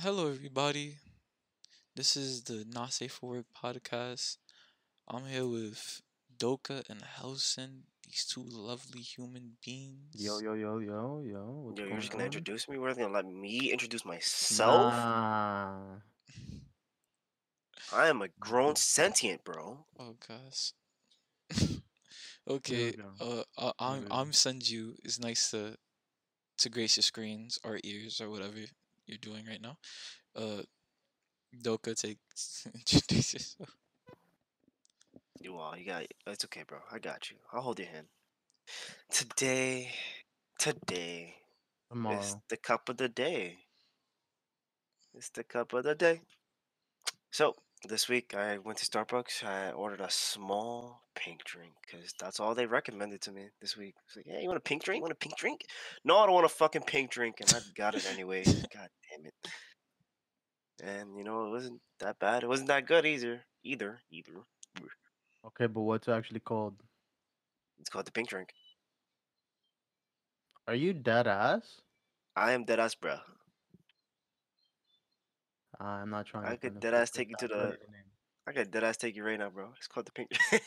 Hello, everybody. This is the Not Safe for Work podcast. I'm here with Doka and Helson, these two lovely human beings. Yo, yo, yo, yo, yo. What's Yo, you're going just gonna introduce me? What are they gonna let me introduce myself? Nah. I am a grown sentient, bro. Oh gosh. okay. Uh, uh, I'm we I'm go. Senju. It's nice to to grace your screens or ears or whatever you're doing right now. Uh, Doka, take introduce yourself. You all, you got it's okay, bro. I got you. I'll hold your hand. Today, today is Tomorrow. the cup of the day. It's the cup of the day. So this week I went to Starbucks. I ordered a small pink drink because that's all they recommended to me this week. It's like, yeah, you want a pink drink? You want a pink drink? No, I don't want a fucking pink drink, and I got it anyway. God damn it! And you know it wasn't that bad. It wasn't that good either. Either, either. Okay, but what's it actually called? It's called the pink drink. Are you dead ass? I am dead ass, bro. I'm not trying I to. could finish deadass with take you to the- lady name. I got dead ass take you right now, bro. It's called the pink.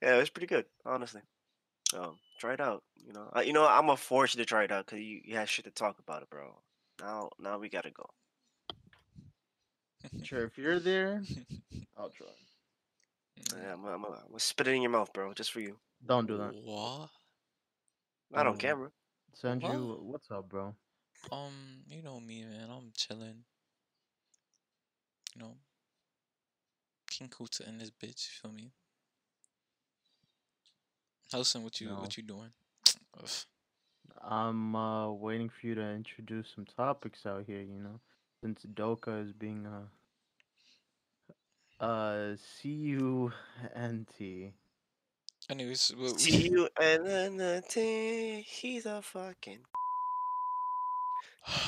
yeah, it's pretty good, honestly. Um, try it out. You know, uh, you know, I'm gonna force you to try it out because you, you had shit to talk about it, bro. Now, now we gotta go. Sure, if you're there, I'll try. Yeah, I'm, gonna- I'm, gonna- I'm spit it in your mouth, bro, just for you. Don't do that. What? I don't Mm. care, bro. Send What? you. What's up, bro? Um, you know me, man. I'm chilling. You know, King Kuta in this bitch. You feel me? Helson, what you No. what you doing? Ugh. I'm uh waiting for you to introduce some topics out here. You know, since Doka is being uh uh C U N T. Anyways, what, See you and then the T. He's a fucking.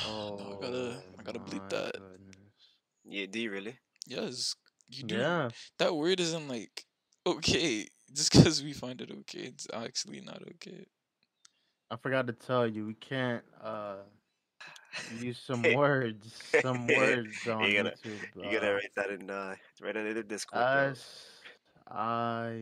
oh, no, I gotta I gotta bleep Oh that. goodness. Yeah, do you really? Yes, you do. Yeah. That word isn't like okay just because we find it okay. It's actually not okay. I forgot to tell you, we can't uh use some words, some words on You gotta- YouTube. You gotta uh, write that in, uh, write it in the Discord, bro. S I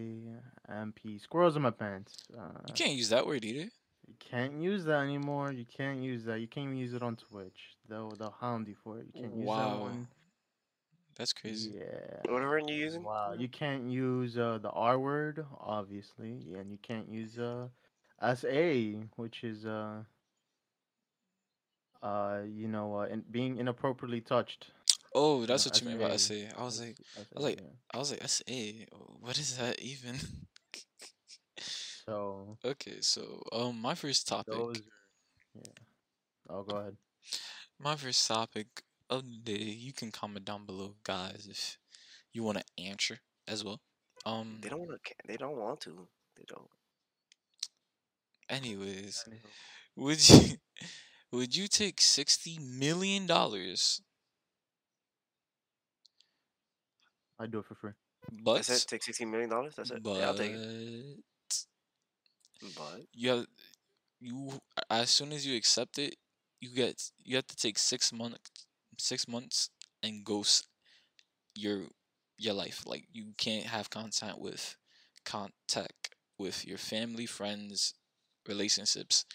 M P squirrels in my pants. Uh, You can't use that word either. you can't use that anymore. You can't use that. You can't even use it on Twitch. They'll they'll hound you for it. You can't use that one. That's crazy. Yeah. What word are you using? Wow. You can't use uh, the R word, obviously, and you can't use uh S A, which is uh uh you know uh, in, being inappropriately touched. Oh, you that's know, what you mean by SA. SA. I was like, S- I was like- yeah. I was like, SA. What is that even? So okay, so um, my first topic. those. Yeah. Oh, go ahead. My first topic of the day. You can comment down below, guys, if you want to answer as well. Um. They don't want to. They don't want to. They don't. Anyways, would you would you take sixty million dollars, I'd do it for free. but That's it. Take sixteen million dollars. That's it. but Yeah, I'll take it. But you have you as soon as you accept it, you get you have to take six months six months and ghost your your life. Like you can't have contact with contact with your family, friends, relationships.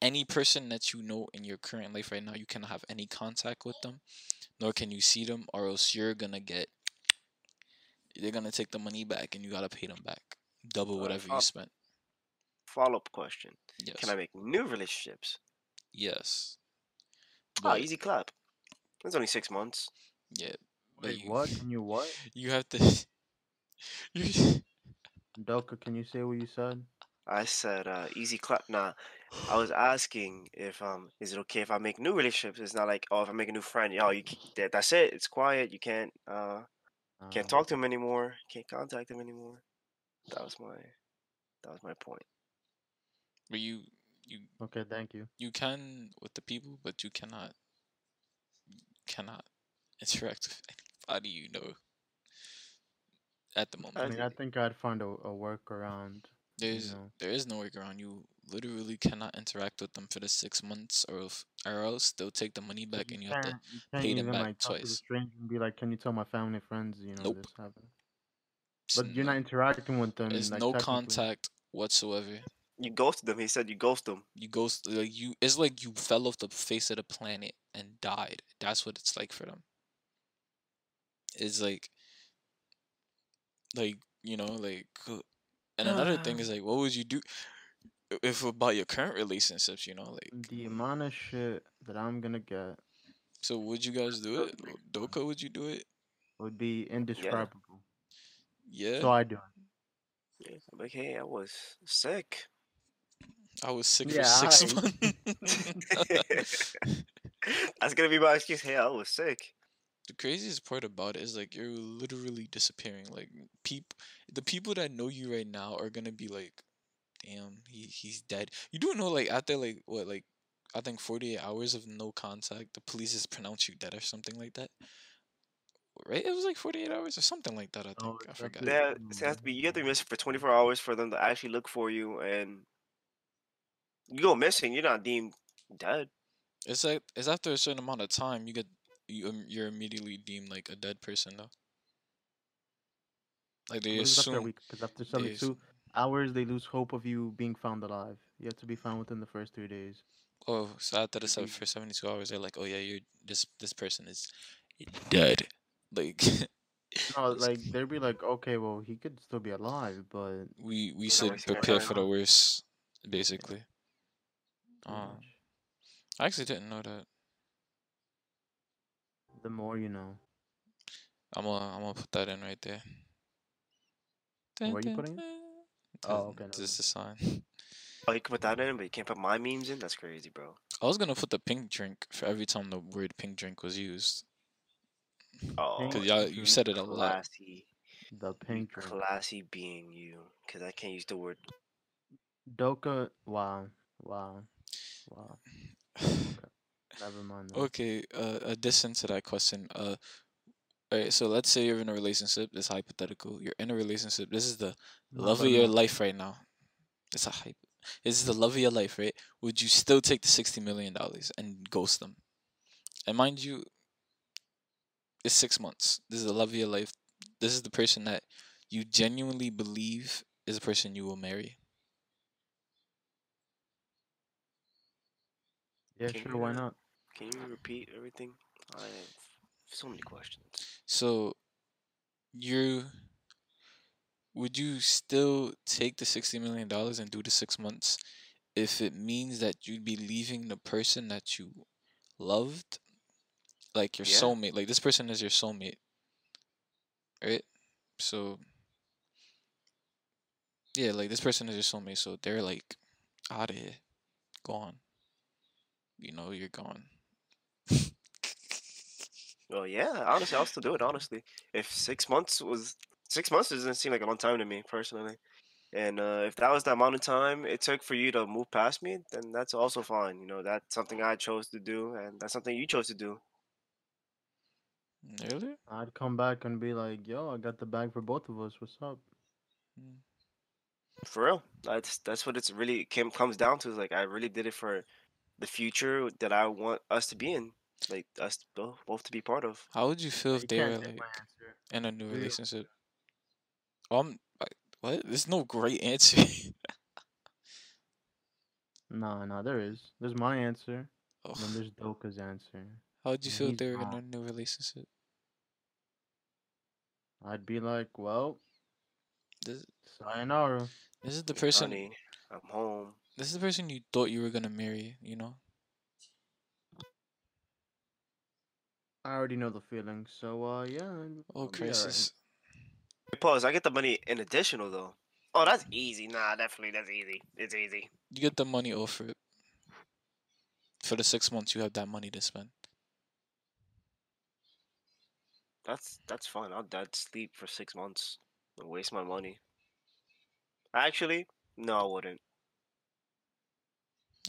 Any person that you know in your current life right now, you cannot have any contact with them, nor can you see them, or else you're gonna get they're gonna take the money back and you gotta pay them back. Double whatever uh, you spent. follow up question: Yes. Can I make new relationships? Yes. Oh, easy clap. It's only six months. yeah, but Wait, you what? Can you what? you have to you Doka, can you say what you said? I said uh, easy clap. Nah, I was asking if um is it okay if I make new relationships? It's not like oh if I make a new friend, oh you that, that's it. It's quiet. You can't uh can't talk to him anymore. Can't contact him anymore. That was my that was my point. but you you Okay, thank you. you can with the people, but you cannot cannot interact with anybody you know at the moment. I mean, I think- I'd find a, a workaround. There's know. there is no workaround. You literally cannot interact with them for the six months, or if, or else they'll take the money back you and you have to. you pay them even back like talk to the twice. stranger and be like, "Can you tell my family friends, you know, Nope. this happened?" But you're no- not interacting with them. There's like, no contact whatsoever. You ghosted them. He said you ghost them. You go s- like you. It's like you fell off the face of the planet and died. That's what it's like for them. It's like, like you know, like. And oh, another thing is like, what would you do if about your current relationships? You know, like. The amount of shit that I'm gonna get So would you guys do it? Doka, would you do it? would be indescribable. Yeah. So I do. it. Yeah. Like, hey, I was sick. I was sick Yeah, for six I- months. That's gonna be my excuse. Hey, I was sick. the craziest part about it is like you're literally disappearing. Like peop the people that know you right now are gonna be like, damn, he he's dead. You do know like after like what like I think forty eight hours of no contact, the police just pronounce you dead or something like that. Right? It was like forty eight hours or something like that, I oh, think. Oh, I forgot. up They to- have, it has to be. You have to be missing for 24 hours for them to actually look for you, and you go missing. You're not deemed dead. It's like it's after a certain amount of time you get you um, you're immediately deemed like a dead person though. Like they What is it after assume? Because after 72 hours, they lose hope of you being found alive. You have to be found within the first three days. Oh, so after the seven, Mhm. for seventy two hours, they're like, "Oh yeah, you're this this person is dead." Like no, like they'd be like, okay, well, he could still be alive, but we we should prepare for the worst, basically. Pretty Uh. I actually didn't know that. the more you know. I'm gonna I'm gonna put that in right there. Where are you putting it? it? Oh, okay, never Just a sign. Oh, you can put that in, but you can't put my memes in. That's crazy, bro. I was gonna put the pink drink for every time the word pink drink was used. Oh, Cause y'all- you you said it a lot. classy, The pink drink. classy being you, because I can't use the word. Doka. Wow. Wow. Wow. Never mind. then. Okay, uh, addition to that question, uh, alright, so let's say you're in a relationship. This hypothetical. You're in a relationship. This is the love of your life right now. It's a hype. This is the love of your life, right? Would you still take the sixty million dollars and ghost them? And mind you, it's six months. This is the love of your life. This is the person that you genuinely believe is the person you will marry. Yeah, Can sure. Why you- not? Can you repeat everything? I have so many questions. So, you would you still take the sixty million dollars and do the six months if it means that you'd be leaving the person that you loved, like your Yeah. soulmate? Like this person is your soulmate, right? So, yeah, like this person is your soulmate. So they're like out of here, gone. You know, you're gone. Well, yeah. Honestly, I'll still do it. Honestly, if six months was six months doesn't seem like a long time to me personally, and uh, if that was the amount of time it took for you to move past me, then that's also fine. You know, that's something I chose to do, and that's something you chose to do. Really? I'd come back and be like, "Yo, I got the bag for both of us. What's up?" Mm. For real, that's that's what it's really came comes down to. Is like I really did it for the future that I want us to be in, like us both both to be part of. How would you feel You if they can't were like in a new Yeah. relationship? Um, I, what? There's no great answer. No, no, there is. There's my answer. And then there's Doka's answer. How would you and feel if they were in a new relationship? I'd be like, "Well, This, sayonara." this is the person. honey, I'm home. This is the person you thought you were gonna marry. You know. I already know the feeling, so uh, yeah. I'll Oh, crisis. Hey, Pause. I get the money in additional though. Oh, that's easy. Nah, definitely that's easy. It's easy. You get the money off for it. For the six months, you have that money to spend. That's that's fine. I'll dead sleep for six months and waste my money. Actually, no, I wouldn't.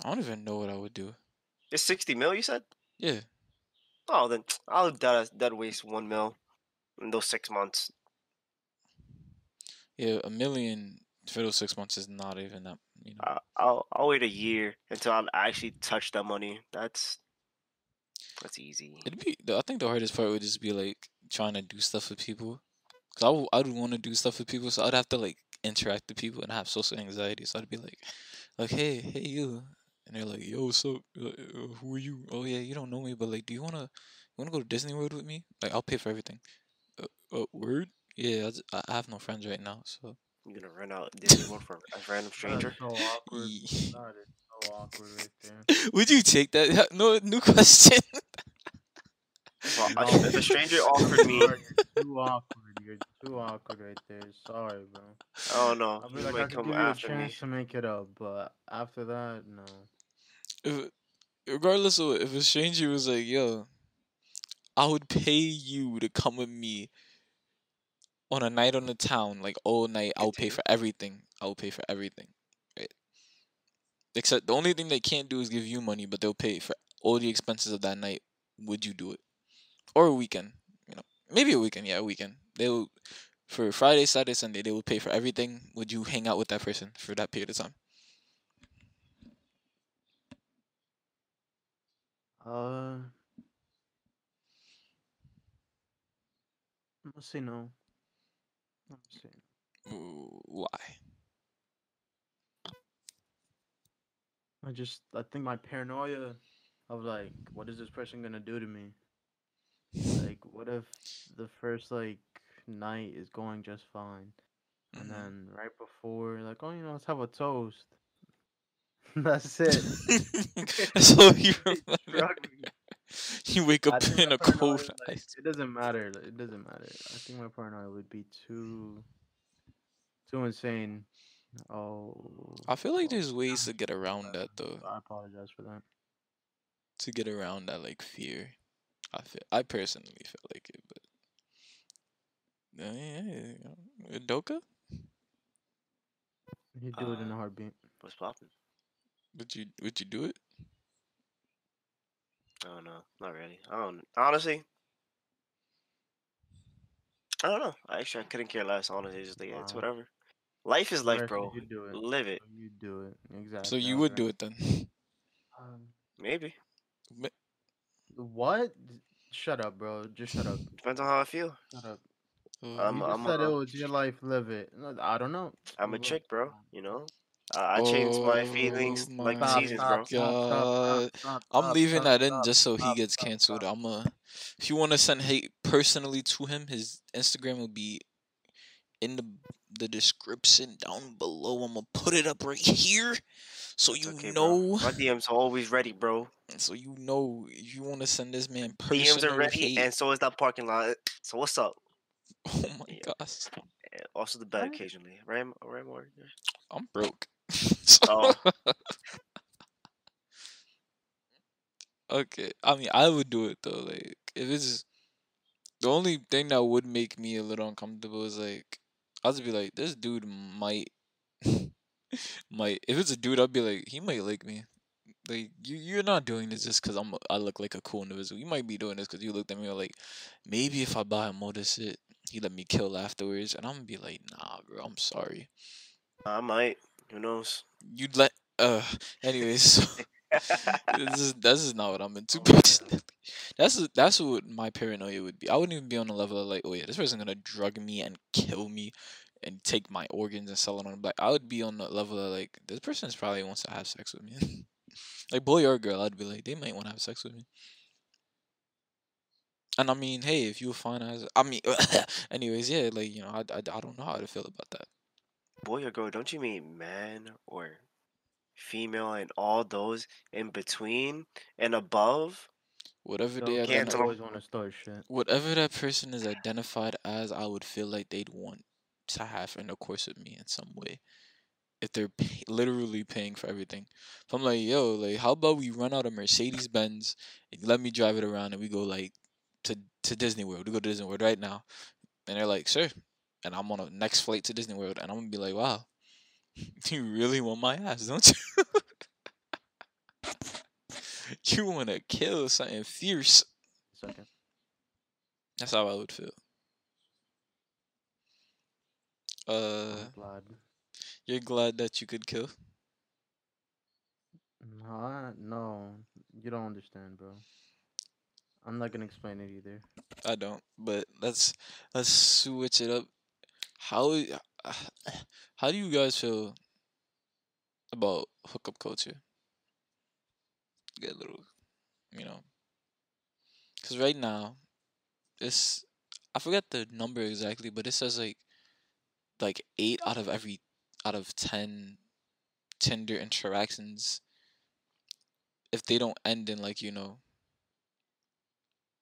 I don't even know what I would do. It's sixty mil. You said? Yeah. Oh, then I'll that that waste one mil in those six months. Yeah, a million for those six months is not even that. You know. I, I'll I'll wait a year until I actually touch that money. That's That's easy. It'd be. I think the hardest part would just be like trying to do stuff with people. Cause I I w- I'd want to do stuff with people, so I'd have to like interact with people, and I have social anxiety. So I'd be like, like, hey, hey, you, and they're like, yo, what's up? Like, uh, who are you? Oh yeah, you don't know me, but like, do you wanna, you wanna go to Disney World with me? Like, I'll pay for everything. Uh, uh word? Yeah, I have no friends right now, so. You're gonna run out Disney World for a random That's stranger. so awkward. Ye- That is so awkward right there. Would you take that? No, new question. Well, No. I- if a stranger offered me, You're too awkward. You're too awkward right there. Sorry, bro. oh no, I he mean, like, I might could come give you a after me. chance to make it up, but after that, no. If, regardless of if a stranger was like, "Yo, I would pay you to come with me on a night on the town, like all night. I'll pay for everything. I'll pay for everything, right? Except the only thing they can't do is give you money, but they'll pay for all the expenses of that night. Would you do it, or a weekend? You know, maybe a weekend. Yeah, a weekend. They'll for Friday, Saturday, Sunday. They will pay for everything. Would you hang out with that person for that period of time? Uh, let's see. No. Let's see. Ooh, Why? I just, I think my paranoia of like, what is this person gonna do to me? Like, what if the first like night is going just fine, and Mhm. then right before, like, oh, you know, let's have a toast. That's it. That's all you remember. You wake up in a cold is, like. It doesn't matter. It doesn't matter. I think my paranoia would be too, too insane. Oh. I feel like oh, there's ways to get around that though. I apologize for that. To get around that like fear. I feel I personally feel like it, but uh, yeah, yeah, yeah. Doka? You do it in a Uh, heartbeat. What's popping? Would you would you do it? I don't know. Not really. I don't. Honestly, I don't know. Actually I couldn't care less. Honestly, just like yeah, it's whatever. Life is life, bro. You do it. Live it. You do it. Exactly. So you would do it then. Um, Maybe. what? Shut up, bro. Just shut up. Depends on how I feel. Shut up. I'm- you I'm just said it was your life. Live it. I don't know. I'm a chick, bro. um, You know. I changed change my feelings Oh like the seasons, bro. stop, stop, God. stop, stop, I'm leaving that in just so he gets canceled. I'm uh if you want to send hate personally to him, his Instagram will be in the the description down below. I'm gonna put it up right here so you okay, know bro. My DMs are always ready, bro. so you know if you want to send this man personal DMs are ready, hate. and so is that parking lot. So what's up? oh my Yeah. gosh. And also the bed occasionally, right? Right, more. I'm broke. Oh. so, Oh. okay. I mean, I would do it though. Like, if it's the only thing that would make me a little uncomfortable is like, I'll just be like, this dude might, might. If it's a dude, I'd be like, he might like me. Like, you, you're not doing this just because I'm, a- I look like a cool individual. You might be doing this because you looked at me like, maybe if I buy him all this shit, he let me kill afterwards, and I'm gonna be like, nah, bro, I'm sorry. I might. Who knows? You'd let, uh, anyways. This is this is not what I'm into Oh personally. That's that's what my paranoia would be. I wouldn't even be on the level of like, oh yeah, this person's gonna drug me and kill me and take my organs and sell it on black. I would be on the level of like, this person's probably wants to have sex with me. like boy or girl, I'd be like, they might want to have sex with me. And I mean, hey, if you find as I mean, anyways, yeah, like you know, I, I, I don't know how to feel about that. Boy or girl, don't you mean man or female and all those in between and above? Whatever Yo, they kids cancel 'em. always want to start shit. whatever that person is identified as, I would feel like they'd want to have intercourse with me in some way. If they're pay- literally paying for everything, if I'm like, yo, like, how about we run out a Mercedes Benz and let me drive it around and we go like to to Disney World. We go to Disney World right now, and they're like, sure. And I'm on a next flight to Disney World, and I'm gonna be like, wow, you really want my ass, don't you? you want to kill something fierce. Second. That's how I would feel. Uh, glad. you're glad that you could kill. No, I- no, you don't understand, bro. I'm not gonna explain it either. I don't. But let's let's switch it up. How how do you guys feel about hookup culture? Get a little, you know, because right now, it's I forget the number exactly, but it says like like eight out of every out of ten Tinder interactions, if they don't end in like you know,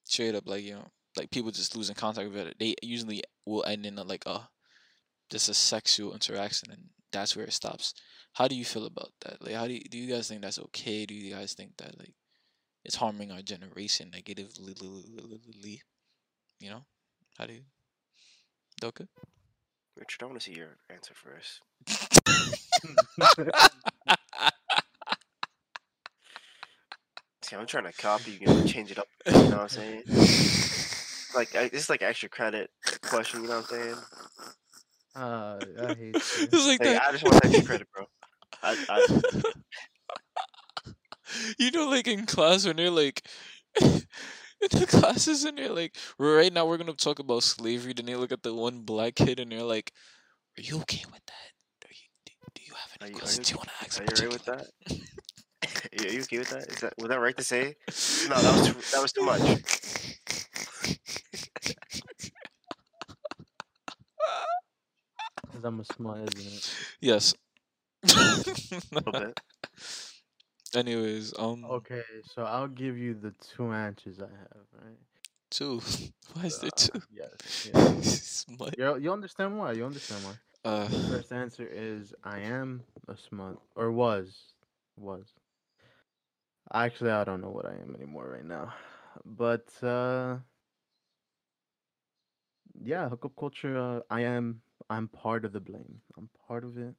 straight up like you know, like people just losing contact with it, they usually will end in a, like a just a sexual interaction, and that's where it stops. How do you feel about that? Like, how do you, do you guys think that's okay? Do you guys think that like it's harming our generation negatively? You know, how do you? Doka? Richard, I want to see your answer first. See, I'm trying to copy you and change it up. You know what I'm saying? Like, I- it's like extra credit question. You know what I'm saying? Uh, I hate you. it's like Hey, that. I just want to extra credit, bro. I, I, you know, like in class when they're like, in the classes and they're like, right now we're gonna talk about slavery. Then they look at the one black kid and they're like, "Are you okay with that? Are you, do, do you have Are any you- are questions you- you want to ask?" are in you right with particular?" that? Are you okay with that? Is that was that right to say? No, that was too, that was too much. Cause I'm a smart, isn't it? yes. A. Anyways, um, Okay, so I'll give you the two answers I have, right? two. Why is there Uh, two? Yes. yes. You you understand why? You understand why? Uh, The first answer is I am a smut, or was, was. Actually, I don't know what I am anymore right now, but uh, yeah, hookup culture. Uh, I am. I'm part of the blame. I'm part of it.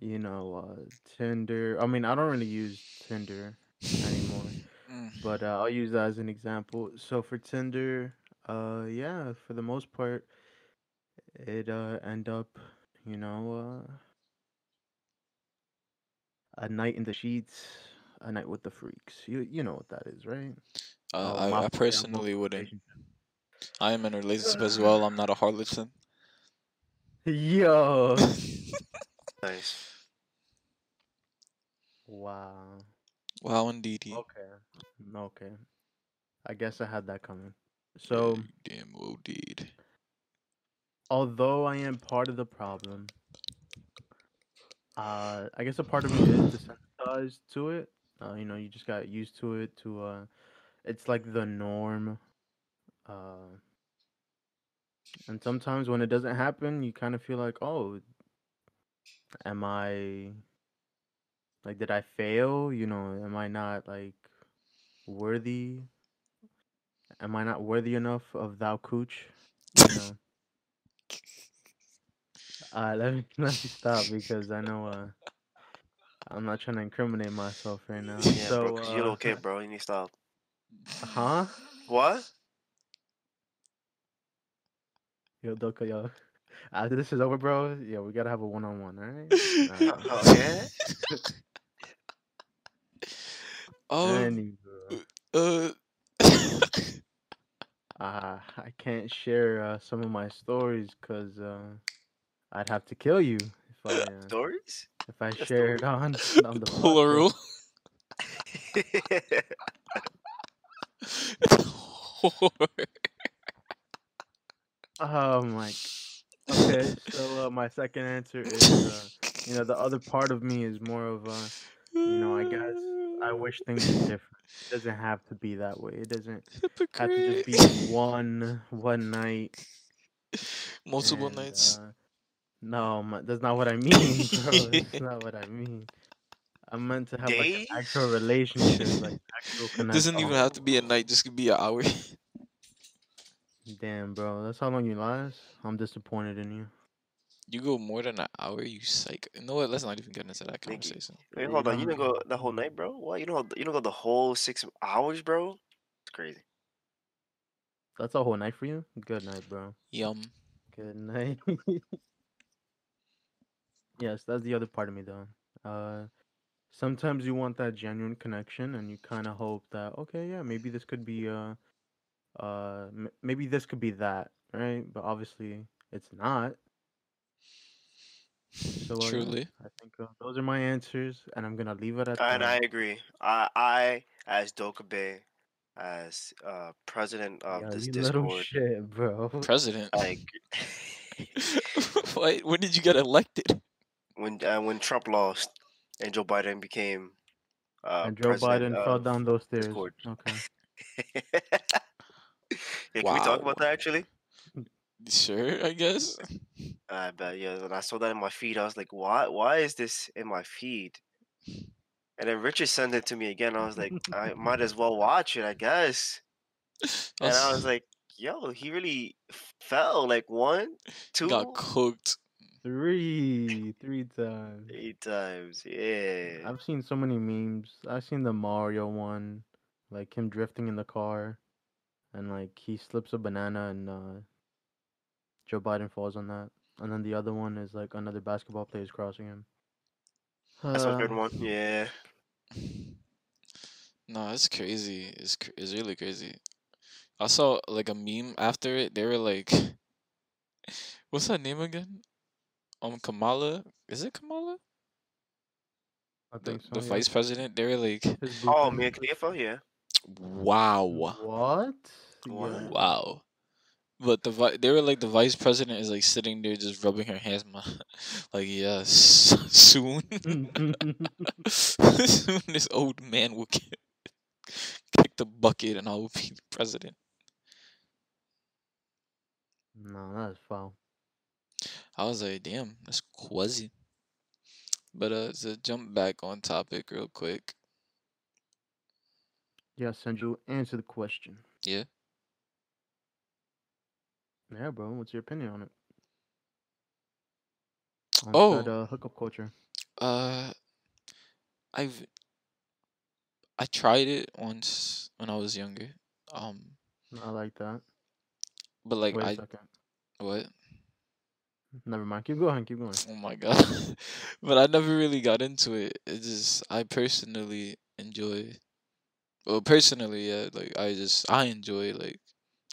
You know, uh, Tinder. I mean, I don't really use Tinder anymore mm, but uh, I'll use that as an example. So for Tinder, uh, yeah, for the most part, it uh end up, you know, uh, a night in the sheets, a night with the freaks. You you know what that is, right? uh, I, I fault, yeah, I'm personally wouldn't. I am in a relationship as well. I'm not a harlotson. Yo. Nice. wow. wow, indeed. Okay. Okay. I guess I had that coming. So. damn, oh, indeed. although I am part of the problem, uh, I guess a part of me is desensitized to it. Uh, you know, you just got used to it. To uh, it's like the norm. Uh, and sometimes when it doesn't happen, you kind of feel like, oh, am I like, did I fail? You know, am I not like worthy? Am I not worthy enough of thou cooch? You know. Uh, let me let me stop because I know uh, I'm not trying to incriminate myself right now. Yeah, so, bro. Cause you're a uh, bro. You need to stop. huh? What? Yo, Doka, yo. After this is over, bro, yeah, we gotta have a one-on-one, all right? Oh, yeah? um, Anywho, uh, uh, I can't share uh, some of my stories because uh, I'd have to kill you if I uh, Stories? if I share it on on the plural. Oh my. Okay, so uh, my second answer is, uh, you know, the other part of me is more of, a, you know, I guess I wish things were different. It doesn't have to be that way. It doesn't have to just be one one night. multiple and, nights. uh, no, my, that's not what I mean, bro. that's not what I mean. I'm meant to have like an actual relationship, like actual connection. Doesn't even have to be a night. Just could be an hour. Damn, bro, that's how long you last. I'm disappointed in you. You go more than an hour, you psych. You know what? Let's not even get into that Nikki. conversation. Wait, You hold on. You don't- didn't go the whole night, bro? What? You don't you don't go the whole six hours, bro? It's crazy. That's a whole night for you. Good night, bro. Yum. Good night. yes, that's the other part of me though. Uh, sometimes you want that genuine connection, and you kind of hope that okay, yeah, maybe this could be uh, uh, m- maybe this could be that, right? But obviously, it's not. So uh, Truly. I think uh, those are my answers, and I'm gonna leave it at that. And I agree. I, I as Dokube, as uh, president of Yo, this you Discord, shit, bro. President. like Wait, when did you get elected? when uh, when Trump lost and Joe Biden became uh, and Joe Biden fell down those stairs. Discord. Okay. Yeah, can we talk about that actually? Sure, I guess. I bet yeah. When I saw that in my feed, I was like, "Why? Why is this in my feed?" And then Richard sent it to me again. I was like, "I might as well watch it, I guess." And I was like, "Yo, he really fell like one, two, got cooked. Three, three times. eight times. Yeah. I've seen so many memes. I've seen the Mario one, like him drifting in the car, and like he slips a banana and uh, Joe Biden falls on that. And then the other one is like another basketball player is crossing him. That's a good Uh, one. Yeah. No, it's crazy. It's cr- it's really crazy. I saw like a meme after it. They were like, "What's her name again?" Um, Kamala. Is it Kamala? I The think so. the yeah. vice president. They were like, Oh, blueprint. Mia Khalifa. Yeah. "Wow, What? What? Yeah. wow." But the vi- they were like the vice president is like sitting there just rubbing her hands, ma- like yes, soon, soon this old man will kick, kick the bucket and I will be the president. no, that's foul. I was like, damn, that's quasi. But uh, to jump back on topic real quick, Yeah, Senju, answer the question. yeah. Yeah, bro. What's your opinion on it? On Oh. said, uh, hookup culture. Uh, I've I tried it once when I was younger. Um, I like that. but like Wait a I second. what? Never mind. Keep going. Keep going. Oh my god. but I never really got into it. It just I personally enjoy well personally, yeah, like I just I enjoy like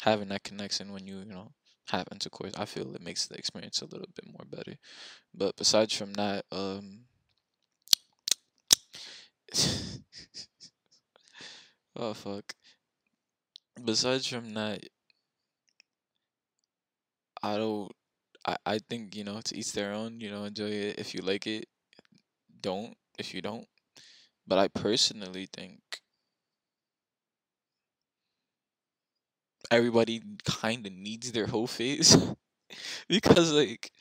having that connection when you, you know, have intercourse. I feel it makes the experience a little bit more better. But besides from that, um Oh fuck. Besides from that I don't I, I think, you know, to each their own, you know, enjoy it if you like it. Don't if you don't. But I personally think everybody kind of needs their whole phase because like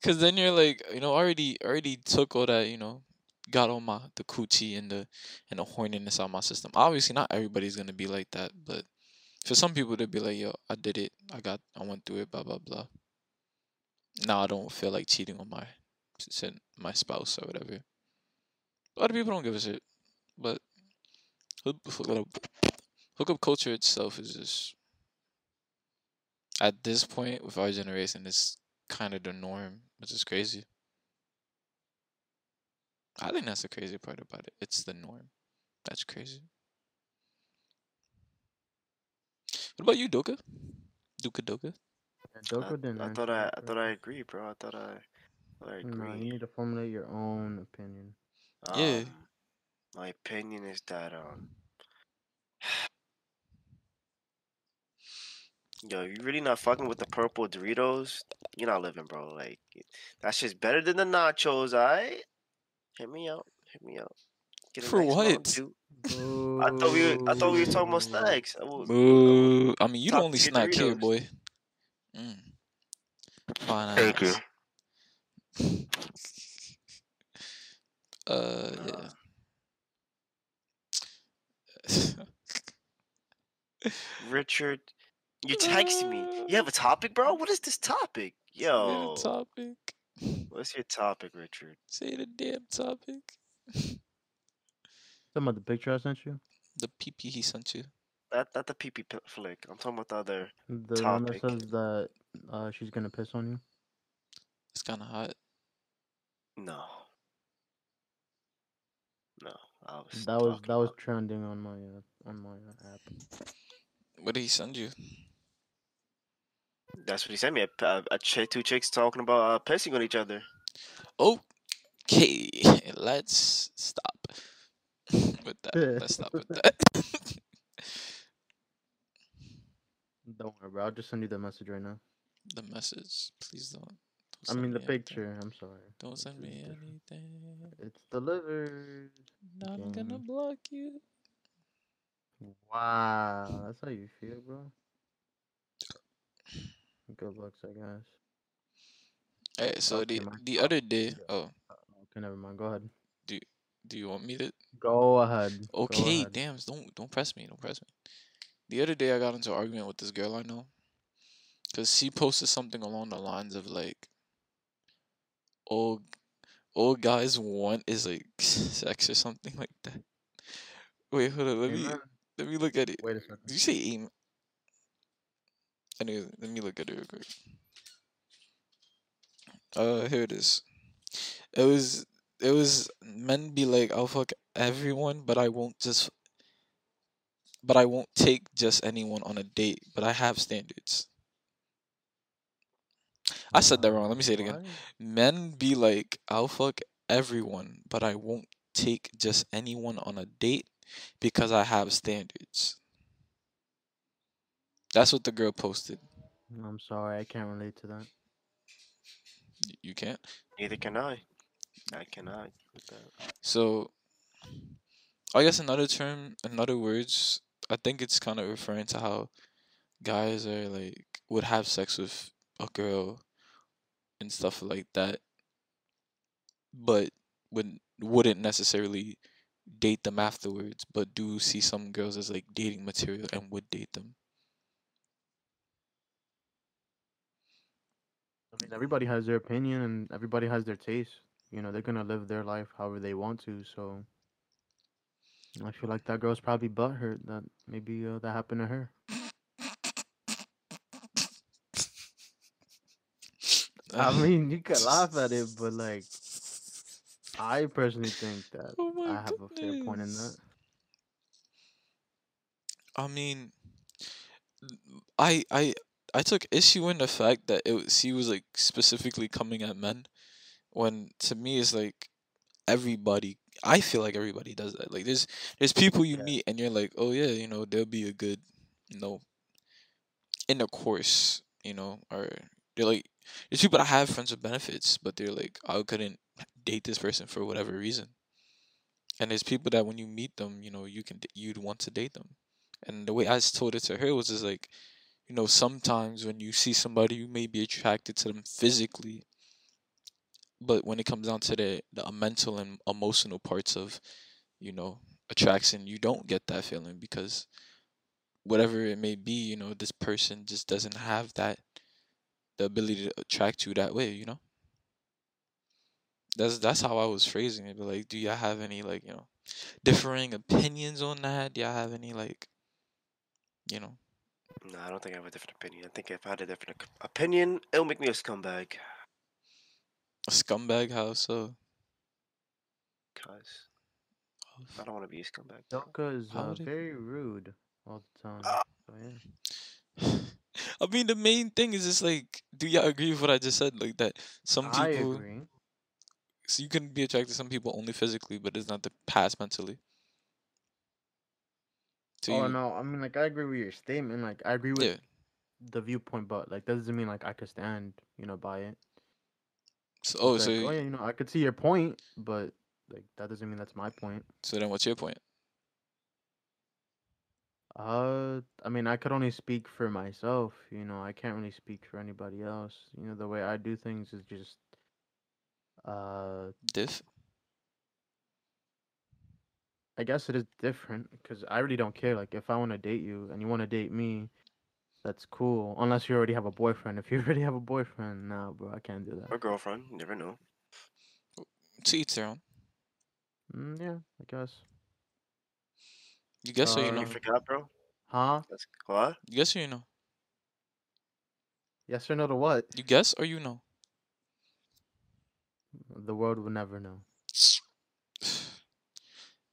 because then you're like you know already already took all that you know got all my the coochie and the and the horniness out my system. Obviously not everybody's gonna be like that but for some people they'd be like yo i did it. I got i went through it blah blah blah. Now i don't feel like cheating on my my spouse or whatever. A lot of people don't give a shit but hook- hook- hookup culture itself is just at this point with our generation it's kind of the norm which is crazy i think that's the crazy part about it it's the norm that's crazy what about you doka doka doka Yeah, Doko I, didn't I answer thought I, I thought I question. agree, bro. I thought I, thought I agree. No, you need to formulate your own opinion. Yeah. Um, my opinion is that um, yo, you really not fucking with the purple Doritos? You're not living, bro. Like that's just better than the nachos. I hit me out. Hit me out. Get a For nice what? I thought we were, I thought we were talking about snacks. I will- Boo. i mean you the top only tier snack here boy mm. Fine Thank you. uh yeah Richard, you texted me. You have a topic, bro? What is this topic? Yo, Say the topic. what's your topic, Richard? Say the damn topic. Talking about the picture I sent you? The PP he sent you. Not not the pee pee flick. I'm talking about the other. The one that Topic. says that uh, she's gonna piss on you. It's kind of hot. No. I was That was talking that was trending on my uh, on my uh, app. What did he send you? That's what he sent me. A, a, a chick, two chicks talking about uh, pissing on each other. Okay, let's stop with that. Let's stop with that. Don't worry, bro. I'll just send you the message right now. the message, please don't. don't I send mean the me anything. picture. I'm sorry. Don't It's- send it's me different. anything. It's delivered. I'm gonna Okay. block you. Wow, that's how you feel, bro. Good looks, I guess. Alright, so Okay, the my the other day. Oh, Okay, never mind. Go ahead. do Do you want me to? Go ahead. Go Okay, ahead. damn. Don't don't press me. Don't press me. The other day I got into an argument with this girl I know, cause she posted something along the lines of like, "All, all guys want is like sex or something like that." Wait, hold on. Let me let me look at it. Wait a second. Did you say aim? Anyway, let me look at it real quick. Uh, here it is. It was it was men be like, I'll fuck everyone, but I won't just. But I won't take just anyone on a date. But I have standards. I said that wrong. Let me say it again. Men be like, I'll fuck everyone, but I won't take just anyone on a date because I have standards. That's what the girl posted. I'm sorry, I can't relate to that. Y- You can't. Neither can I. I cannot. with that. So, I guess another term, in other words, I think it's kind of referring to how guys are like would have sex with a girl and stuff like that, but would wouldn't necessarily date them afterwards, but do see some girls as like dating material and would date them. Mean, everybody has their opinion and everybody has their taste. You know, they're gonna live their life however they want to. So, I feel like that girl's probably butthurt that maybe uh, that happened to her. I mean, you could laugh at it, but like, I personally think that Oh I have a fair point in that. I mean, I I I took issue in the fact that it she was like specifically coming at men, when to me it's like everybody. I feel like everybody does that. Like there's there's people you Yeah. meet and you're like, oh yeah, you know they'll be a good, you know, intercourse, you know, or they're like there's people that have friends with benefits, but they're like I couldn't date this person for whatever reason. And there's people that when you meet them, you know, you can you'd want to date them. And the way I told it to her was just like, you know, sometimes when you see somebody, you may be attracted to them physically, but when it comes down to the the mental and emotional parts of, you know, attraction, you don't get that feeling because whatever it may be, you know, this person just doesn't have that the ability to attract you that way, you know. That's that's how I was phrasing it. But like, do y'all have any like you know, differing opinions on that? Do y'all have any like, you know? No, I don't think I have a different opinion. I think if I had a different opinion, it'll make me a scumbag. A scumbag house, so Cause I don't want to be a scumbag. Joker is How uh, would it- very rude all the time. Ah. So yeah. I mean, the main thing is just like, do y'all agree with what I just said? Like that some I people, agree. so you can be attracted to some people only physically, but it's not the past mentally. So oh you, no, I mean like I agree with your statement. Like I agree with yeah. the viewpoint, but like that doesn't mean like I could stand, you know, by it. So, oh, It's so oh yeah, you know, I could see your point, but like that doesn't mean that's my point. so then what's your point? Uh, I mean, I could only speak for myself. You know, I can't really speak for anybody else. You know, the way I do things is just, uh, Diff. I guess it is different because I really don't care. Like, if I want to date you and you want to date me, that's cool. Unless you already have a boyfriend. If you already have a boyfriend, nah, bro, I can't do that. Or girlfriend, you never know. To each their own. Mm, yeah, I guess. You guess or you Uh, know? You forgot, bro. Huh? That's what? You guess or you know? Yes or no to what? You guess or you know? The world will never know.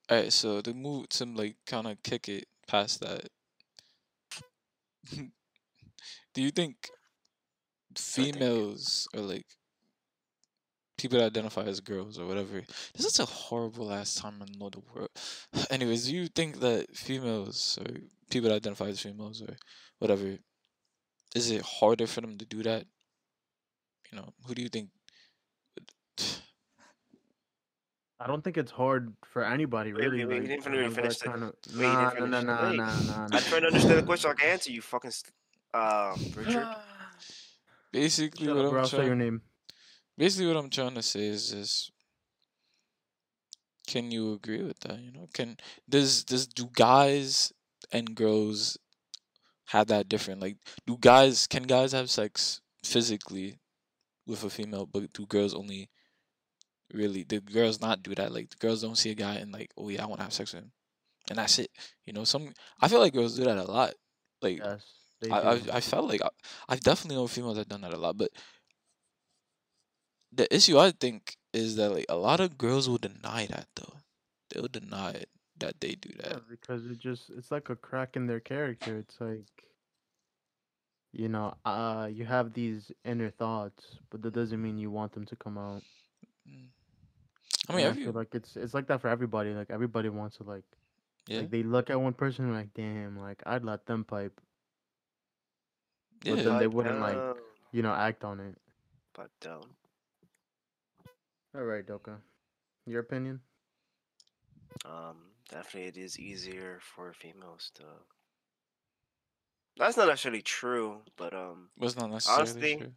All right, so to move to like kind of kick it past that, do you think think- females or like people that identify as girls or whatever? This is a horrible last time in the world. Anyways, do you think that females or people that identify as females or whatever, is it harder for them to do that? You know, who do you think? Would- I don't think it's hard for anybody really. wait, wait, you didn't to fin- finish that the- kind of. wait, you Nah, didn't nah, nah, nah, nah, nah. I'm trying to understand the question so I can answer you, fucking, st- uh, Richard. Basically, Shut what up. I'm I'll your trying, name. basically what I'm trying to say is this: Can you agree with that? You know, can does does do guys and girls have that different? Like, do guys can guys have sex physically with a female, but do girls only really? the girls not do that? Like, the girls don't see a guy and like, oh yeah, I want to have sex with him, and that's it. You know, some I feel like girls do that a lot. Like, Yes. I, I. I felt like I, I've definitely known females that done that a lot, but the issue I think is that like a lot of girls will deny that though. They'll deny it that they do Yeah, that. because it just it's like a crack in their character. It's like you know, uh you have these inner thoughts, but that doesn't mean you want them to come out. I mean, every feel like it's it's like that for everybody. Like everybody wants to like yeah, like they look at one person and like, damn, like I'd let them pipe. yeah. but then they wouldn't, like, You know, act on it. pipe down. All right, Doka. Your opinion? Um, definitely it is easier for females to. That's not actually true, but um, was not necessarily honestly, true.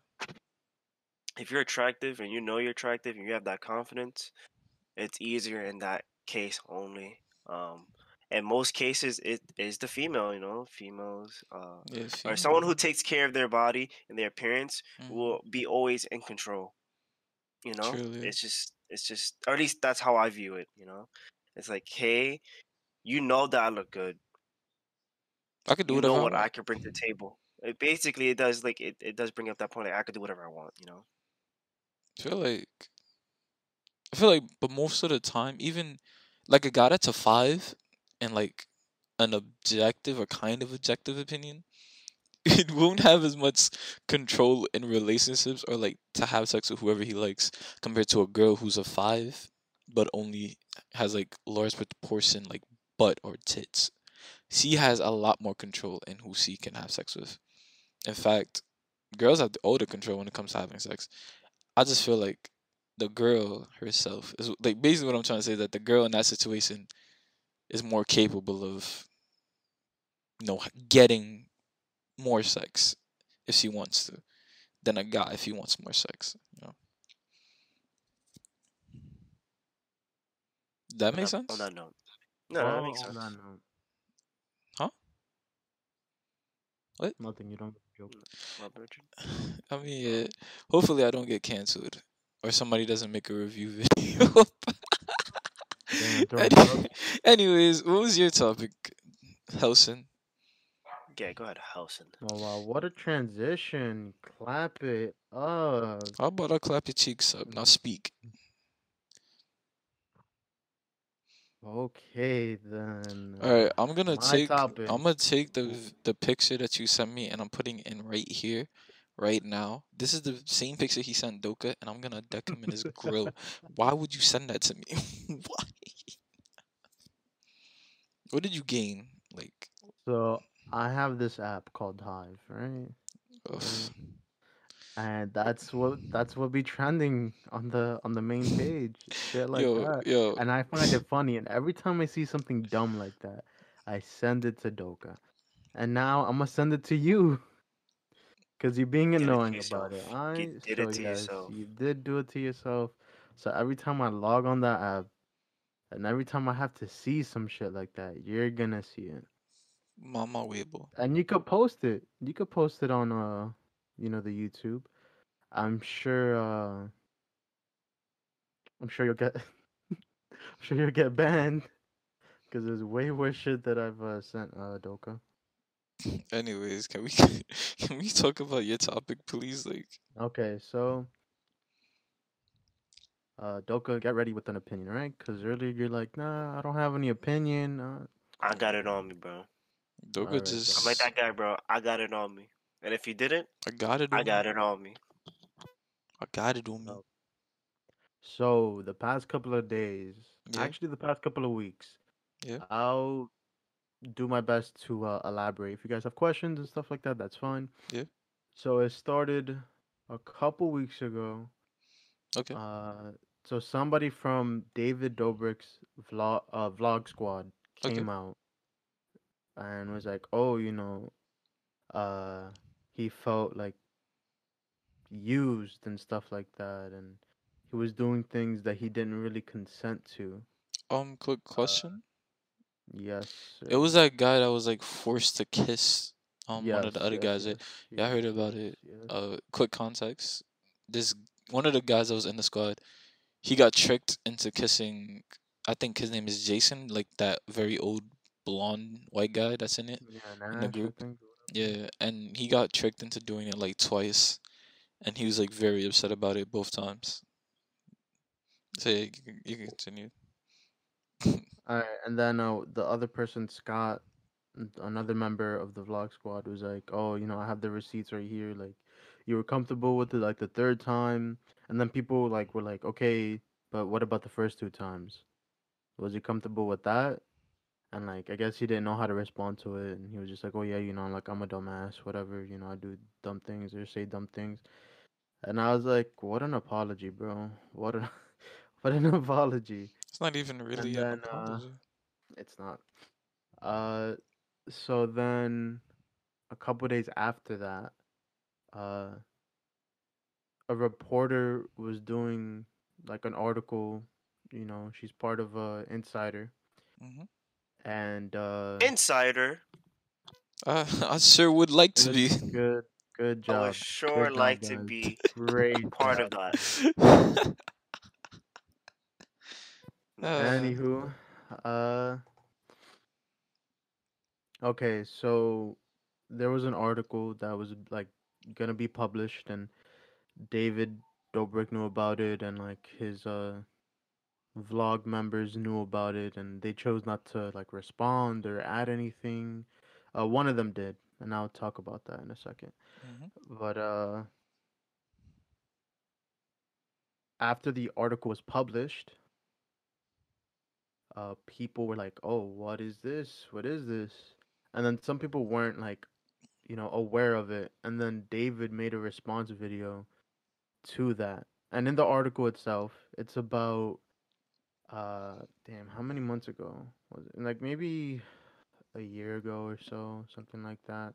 if you're attractive and you know you're attractive and you have that confidence, it's easier in that case only. Um, in most cases, it is the female. You know, females, uh, or someone who takes care of their body and their appearance Mhm. will be always in control. You know, Truly. it's just, it's just, or at least that's how I view it. You know, it's like, hey, you know that I look good. I could do you know I what I could bring to the table. It basically, it does like it, it does bring up that point. Like I could do whatever I want. You know. I feel like I feel like, but most of the time, even like a guy that's a five and like an objective or kind of objective opinion, it won't have as much control in relationships or like to have sex with whoever he likes compared to a girl who's a five but only has like large proportion like butt or tits. She has a lot more control in who she can have sex with. In fact, girls have the older control when it comes to having sex. I just feel like the girl herself is like basically what I'm trying to say is that the girl in that situation is more capable of you know getting more sex if she wants to than a guy if he wants more sex. You know. That makes sense. On that note. No, no, that makes Oh, sense. on that note. Huh? What? Nothing. You don't joke. I mean, uh, hopefully I don't get canceled or somebody doesn't make a review video. Damn, Any- Anyways, what was your topic, Helson? Yeah, go ahead, Housen. Oh wow, what a transition! Clap it up. How about I clap your cheeks up? Now speak. Okay then. All right, I'm gonna my take. topic. I'm gonna take the the picture that you sent me, and I'm putting in right here, right now. This is the same picture he sent Doka, and I'm gonna deck him in his grill. Why would you send that to me? Why? What did you gain? Like, So I have this app called Hive, right? ugh. And that's what that's what be trending on the on the main page. Shit like yo, that. yo, And I find it funny. And every time I see something dumb like that, I send it to Doka. And now I'm gonna send it to you. Cause you're being Did it to annoying about it. I You did so it to yes, yourself. you did do it to yourself. So every time I log on that app, and every time I have to see some shit like that, you're gonna see it. Mama Weibo. And you could post it. You could post it on uh, you know, the YouTube. I'm sure. uh I'm sure you'll get. I'm sure you'll get banned. Cause there's way worse shit that I've uh, sent uh Doka. Anyways, can we can we talk about your topic, please? Like, Okay, so Uh, Doka, get ready with an opinion, right? Because earlier you're like, nah, I don't have any opinion. Uh, I got it on me, bro. Doga Alright, just. I'm like that guy, bro. I got it on me. And if you didn't, I got it. I on got me. it on me. I got it on me. So the past couple of days, Yeah. actually the past couple of weeks, Yeah. I'll do my best to uh, elaborate. If you guys have questions and stuff like that, that's fine. Yeah. So it started a couple weeks ago. Okay. Uh, so somebody from David Dobrik's vlog uh, vlog squad Okay. came out and was like, "Oh, you know, uh, he felt like used and stuff like that, and he was doing things that he didn't really consent to." Um, quick question. Yes. it was that guy that was like forced to kiss um one of the other yes, guys. yes, Yeah, I heard about it. yes. Uh, quick context. This one of the guys that was in the squad, he got tricked into kissing. I think his name is Jason, like that very old blonde white guy that's in it. yeah, the Nash, I group. think, or whatever. Yeah, and he got tricked into doing it like twice, and he was like very upset about it both times. So yeah, you can, you can and then uh, the other person, Scott, another member of the vlog squad, was like, "Oh, you know, I have the receipts right here. Like, you were comfortable with it like the third time." And then people like were like, "Okay, but what about the first two times? Was he comfortable with that?" And like, I guess he didn't know how to respond to it, and he was just like, "Oh yeah, you know, like I'm a dumbass, whatever. You know, I do dumb things or say dumb things." And I was like, "What an apology, bro! What a, what an apology!" It's not even really an then, uh. It's not. Uh, so then a couple days after that, uh, a reporter was doing like an article. You know, she's part of uh, Insider, hmm and uh, Insider. Uh, I sure would like to be. good, good I job. would sure job, like to be Great part of that. Uh, Anywho, uh, okay, so there was an article that was like gonna be published, and David Dobrik knew about it, and like his uh vlog members knew about it, and they chose not to like respond or add anything. Uh, one of them did, and I'll talk about that in a second. mhm. But uh, after the article was published, uh, people were like, "Oh, what is this? What is this?" And then some people weren't like, you know, aware of it. And then David made a response video to that. And in the article itself, it's about, uh, damn, how many months ago was it? Like maybe a year ago or so, something like that.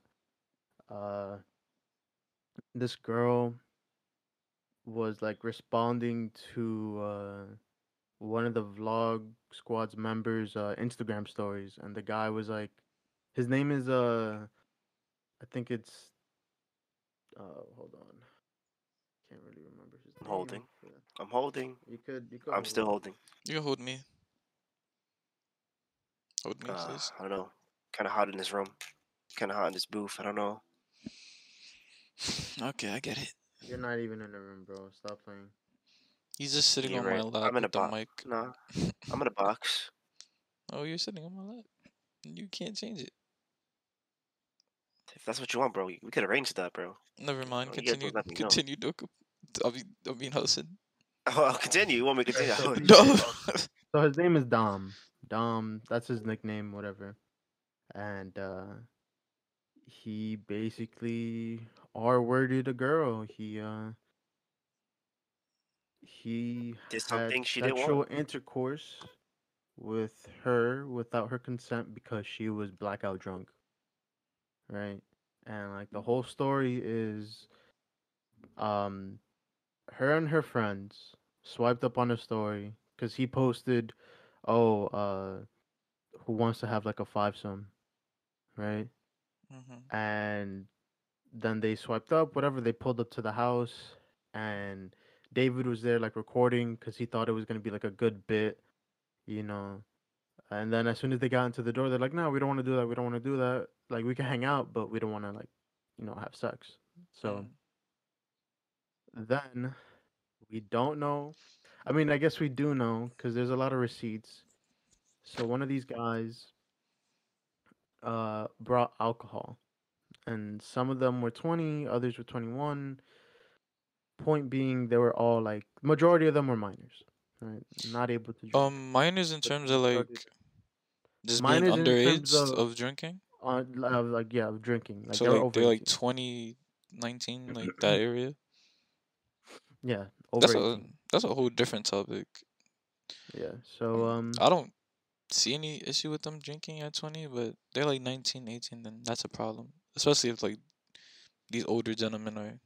Uh, this girl was like responding to uh one of the vlog squad's members uh Instagram stories and the guy was like his name is uh I think it's uh hold on. Can't really remember his I'm name. holding. but I'm holding. You could you could I'm still hold. holding. You can hold me. Hold me, Uh, please. I don't know. Kind of hot in this room. Kind of hot in this booth. I don't know. Okay, I get it. You're not even in the room, bro. Stop playing. He's just sitting You're on right. my lap I'm in a with the box. mic. Nah, I'm in a box. Oh, you're sitting on my lap. You can't change it. If that's what you want, bro, we we could arrange that, bro. Never mind. You guys Continue. don't let me know. Continue, Doku. I mean, I mean, Hudson. Oh, I'll continue. You want me to continue? so Oh, No. So his name is Dom. Dom, that's his nickname, whatever. And uh he basically R worded a girl. He uh he Did had something she didn't sexual want. intercourse with her without her consent because she was blackout drunk. Right? And like the whole story is um her and her friends swiped up on a story because he posted, "Oh, uh, who wants to have like a fivesome, right?" hmm And then they swiped up, whatever. They pulled up to the house, and David was there like recording because he thought it was gonna be like a good bit, you know. And then as soon as they got into the door, they're like, "No, we don't want to do that. We don't want to do that. Like, we can hang out, but we don't want to like, you know, have sex." So Mm. then we don't know. I mean, I guess we do know because there's a lot of receipts. So one of these guys uh brought alcohol, and some of them were 20, others were 21. Point being, they were all like majority of them were minors, right? Not able to drink. Um, minors in terms of like just being Minors in underage of, of- drinking. uh, li- of, like yeah, of drinking. Like so they were like over they're like 18. 20, 19, like that area. yeah, That's 18. a that's a whole different topic. Yeah. So um, I don't see any issue with them drinking at 20, but they're like 19, 18, then that's a problem. Especially if like these older gentlemen are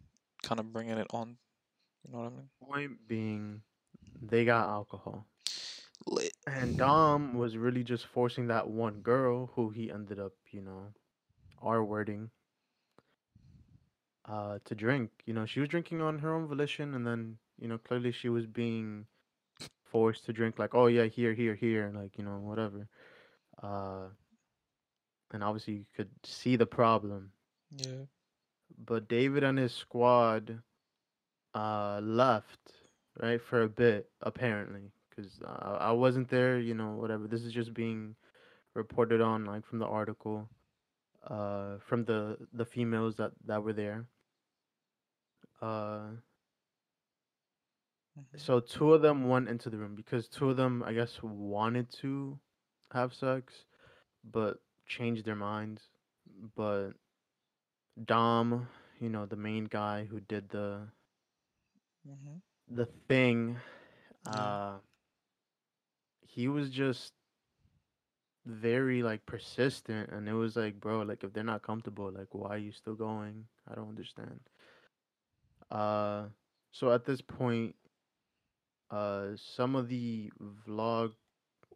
kind of bringing it on. You know what I mean? point being, they got alcohol. Lit. And Dom was really just forcing that one girl who he ended up, you know, R wording uh to drink. You know, she was drinking on her own volition and then, you know, clearly she was being forced to drink like, oh yeah, here, here, here, like, you know, whatever. Uh and obviously you could see the problem. Yeah. But David and his squad uh left, right, for a bit, apparently. Because uh, I wasn't there, you know, whatever. This is just being reported on, like, from the article, uh, from the the females that that were there. Uh, Mhm. so two of them went into the room because two of them, I guess, wanted to have sex, but changed their minds. But Dom, you know, the main guy who did the Mhm. the thing, uh, he was just very like persistent, and it was like, bro, like if they're not comfortable, like why are you still going? I don't understand. Uh, so at this point, uh, some of the vlog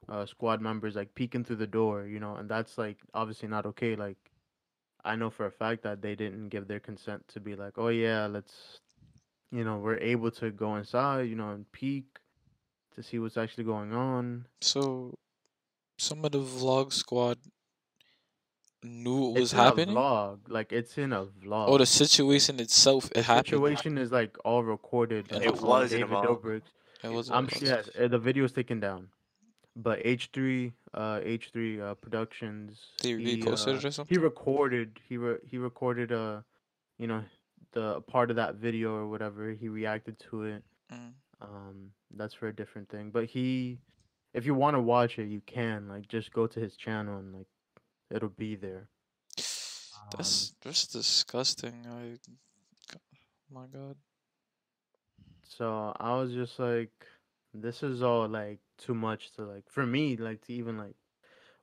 uh squad members like peeking through the door, you know, and that's like obviously not okay. Like, I know for a fact that they didn't give their consent to be like, oh yeah, let's, you know, we're able to go inside, you know, and peek to see what's actually going on. So some of the vlog squad knew what was it's in a happening. vlog, like it's in a vlog. Oh, the situation itself, it The happened. situation is like all recorded. It like, on was in a David vlog. It was. I'm sure yes, uh, the video is taken down, but H3, uh, H3 uh, Productions. He, reposted uh, or He recorded. He re- he recorded uh, you know, the part of that video or whatever. He reacted to it. Mm. Um, that's for a different thing. But he, if you want to watch it, you can like just go to his channel and like, it'll be there. That's Um, that's disgusting. I, my God. So I was just like, this is all like too much to like for me like to even like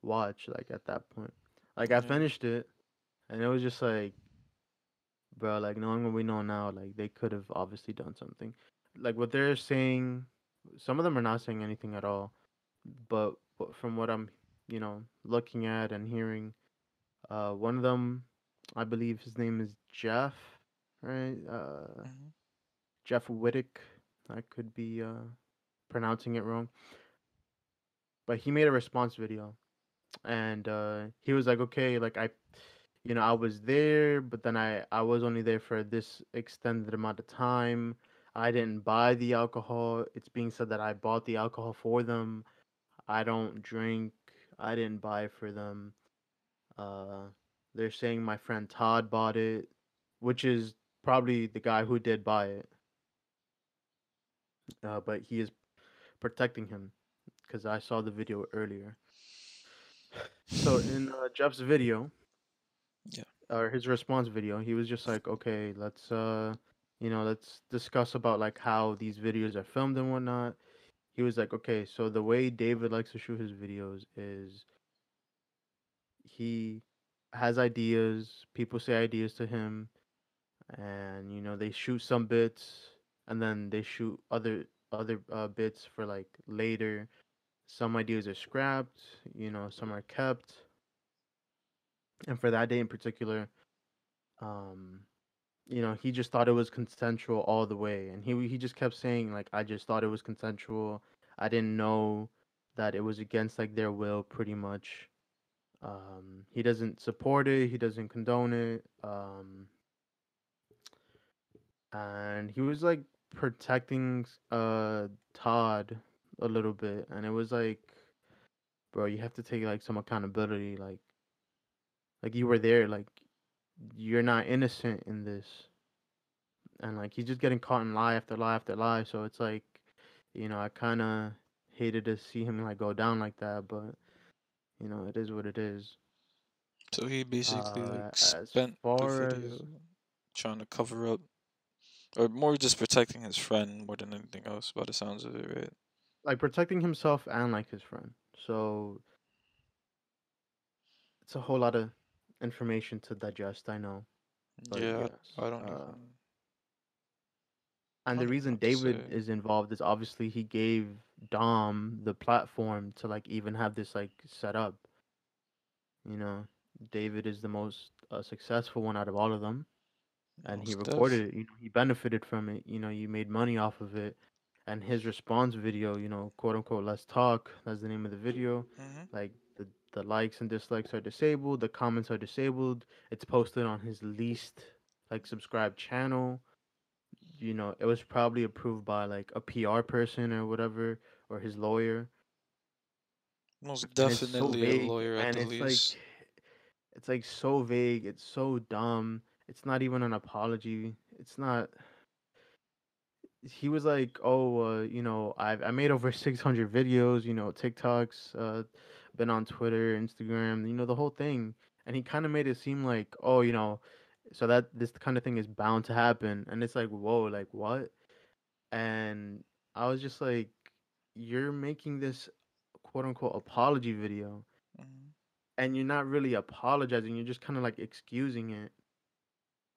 watch like at that point. Like I finished it, and it was just like, bro, like knowing what we know now, like they could have obviously done something. Like what they're saying, some of them are not saying anything at all, but but from what I'm, you know, looking at and hearing, uh, one of them, I believe his name is Jeff, right? Uh. Mhm. Jeff Wittek. I could be uh, pronouncing it wrong. But he made a response video. And uh, he was like, okay, like I, you know, I was there, but then I, I was only there for this extended amount of time. I didn't buy the alcohol. It's being said that I bought the alcohol for them. I don't drink. I didn't buy for them. Uh, they're saying my friend Todd bought it, which is probably the guy who did buy it uh, but he is protecting him because I saw the video earlier. So in uh, Jeff's video, Yeah. or his response video, he was just like, "Okay, let's uh, you know, let's discuss about like how these videos are filmed and whatnot." He was like, "Okay, so the way David likes to shoot his videos is he has ideas, people say ideas to him, and you know they shoot some bits and then they shoot other other uh, bits for like later. Some ideas are scrapped, you know, some are kept. And for that day in particular, um, you know, he just thought it was consensual all the way, and he he just kept saying like, I just thought it was consensual. I didn't know that it was against like their will, pretty much. Um, he doesn't support it. He doesn't condone it. Um, and he was like protecting uh Todd a little bit, and it was like, bro, you have to take like some accountability. Like, like you were there. Like, you're not innocent in this, and like he's just getting caught in lie after lie after lie. So it's like, you know, I kind of hated to see him like go down like that, but you know, it is what it is. So he basically Uh, like spent the far video as- trying to cover up, or more just protecting his friend more than anything else. By the sounds of it, right? like protecting himself and like his friend. So it's a whole lot of information to digest. I know, But yeah, yes, I, don't uh, and the reason know David is involved is obviously he gave Dom the platform to like even have this like set up. You know, David is the most uh, successful one out of all of them. And he recorded it. You know, he benefited from it. You know, you made money off of it, and his response video, you know, quote unquote, let's talk. That's the name of the video. Mhm. Like the the likes and dislikes are disabled. The comments are disabled. It's posted on his least like subscribed channel. You know, it was probably approved by like a PR person or whatever or his lawyer. Most it's so definitely a lawyer at and the it's least. like it's like so vague it's so dumb it's not even an apology it's not he was like oh uh, you know I've, i made over 600 videos you know tiktoks uh been on twitter instagram you know the whole thing. And he kind of made it seem like oh you know so that this kind of thing is bound to happen. And it's like whoa like what? And i was just like you're making this quote unquote apology video. Mhm. and you're not really apologizing you're just kind of like excusing it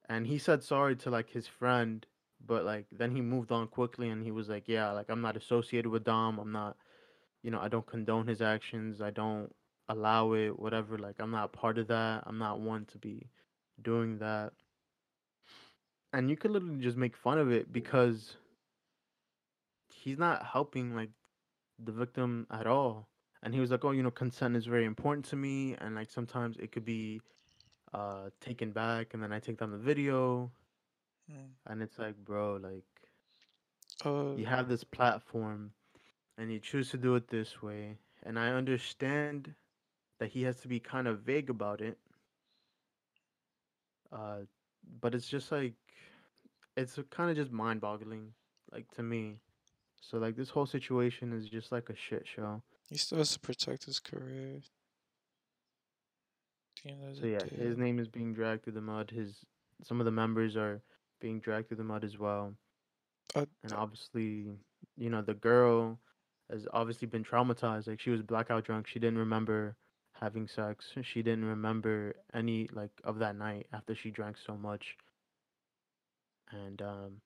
and he said sorry to like his friend but like then he moved on quickly and he was like yeah like i'm not associated with dom i'm not you know i don't condone his actions i don't allow it whatever like i'm not part of that i'm not one to be doing that. And you could literally just make fun of it because he's not helping like the victim at all. And he was like oh you know consent is very important to me and like sometimes it could be uh taken back and then i take down the video Mm. and it's like bro like Uh, you have this platform and you choose to do it this way and i understand that he has to be kind of vague about it uh but it's just like it's kind of just mind-boggling like to me so like this whole situation is just like a shit show he still has to protect his career. At the end of so yeah day. his name is being dragged through the mud. His some of the members are being dragged through the mud as well. I, and obviously you know the girl has obviously been traumatized. Like she was blackout drunk. She didn't remember having sex. She didn't remember any like of that night after she drank so much. And um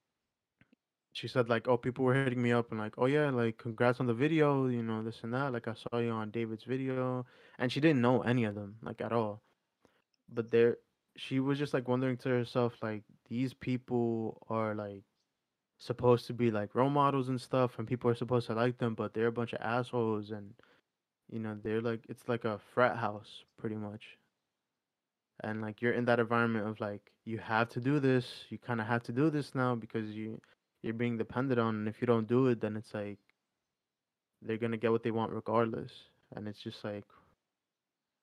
she said like oh people were hitting me up and like oh yeah like congrats on the video you know this and that like i saw you on david's video and she didn't know any of them like at all. But there she was just like wondering to herself like these people are like supposed to be like role models and stuff and people are supposed to like them but they're a bunch of assholes and you know they're like it's like a frat house pretty much. And like you're in that environment of like you have to do this you kind of have to do this now because you you're being depended on and if you don't do it then it's like they're gonna get what they want regardless and it's just like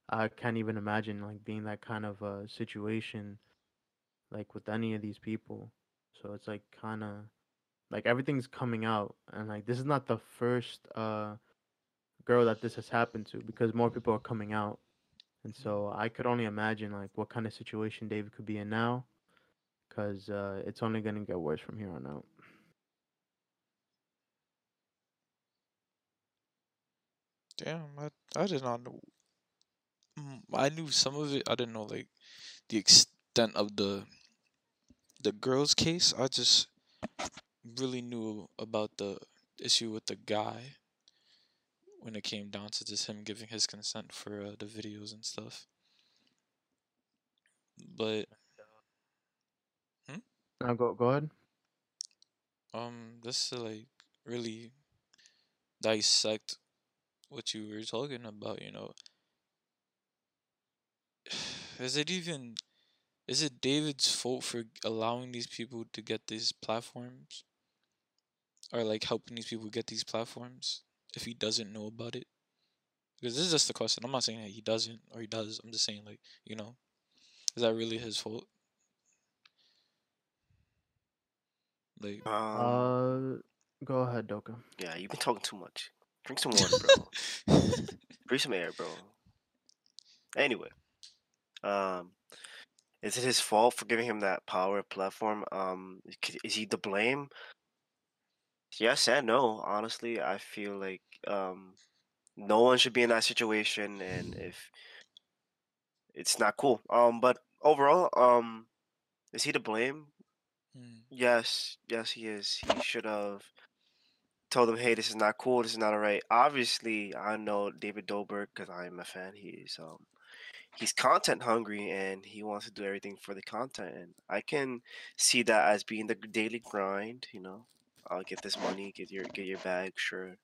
i can't even imagine like being that kind of a situation like with any of these people. So it's like kind of like everything's coming out and like this is not the first uh girl that this has happened to because more people are coming out. And so i could only imagine like what kind of situation david could be in now because uh it's only going to get worse from here on out damn, I, I did not know. Mm, I knew some of it. I didn't know like the extent of the the girl's case. I just really knew about the issue with the guy when it came down to just him giving his consent for uh, the videos and stuff. But now go go ahead um, just to like really dissect what you were talking about, you know, is it even is it David's fault for allowing these people to get these platforms? Or like helping these people get these platforms if he doesn't know about it? Because this is just a question. I'm not saying that he doesn't or he does. I'm just saying like you know, is that really his fault? Like, Um, Uh, go ahead, Doka. yeah, you've been talking too much. Drink some water, bro. Breathe some air, bro. Anyway, um, is it his fault for giving him that power platform? Um, is he to blame? Yes and no. Honestly, I feel like um, no one should be in that situation, and if it's not cool. Um, but overall, um, is he to blame? mm, Yes, yes, he is. He should have told him, "Hey, this is not cool. This is not alright." Obviously, I know David Dobrik because I'm a fan. He's um, he's content hungry and he wants to do everything for the content, and I can see that as being the daily grind. You know, I'll get this money, get your get your bag, sure.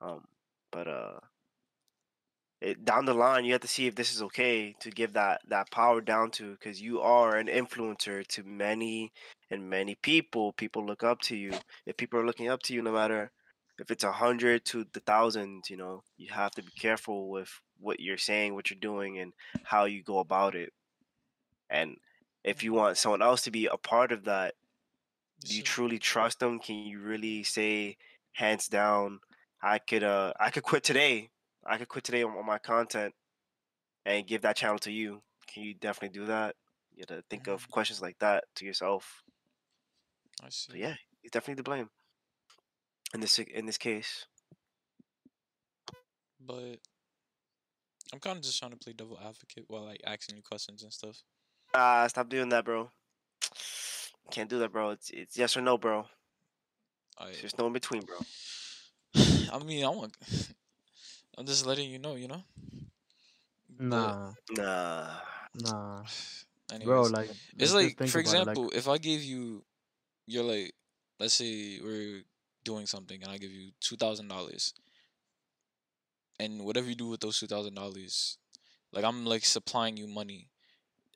Um, but uh, it down the line, you have to see if this is okay to give that that power down to, because you are an influencer to many and many people. People look up to you. If people are looking up to you, no matter if it's a hundred to the thousands, you know, you have to be careful with what you're saying, what you're doing, and how you go about it. And if you want someone else to be a part of that, do you truly trust them? Can you really say hands down, I could uh I could quit today. I could quit today on, on my content and give that channel to you. Can you definitely do that? You have to think of questions like that to yourself. I see. So yeah, he's definitely to blame. In this in this case. But I'm kind of just trying to play devil advocate while like asking you questions and stuff. Ah, stop doing that, bro. Can't do that, bro. It's it's yes or no, bro. I, There's no in between, bro. I mean, I want. I'm just letting you know, you know. But Nah, Nah. nah, anyways, bro. Like, it's like, for about it, like, example, if I gave you, you're like, let's say we're doing something, and I give you two thousand dollars, and whatever you do with those two thousand dollars, like I'm like supplying you money.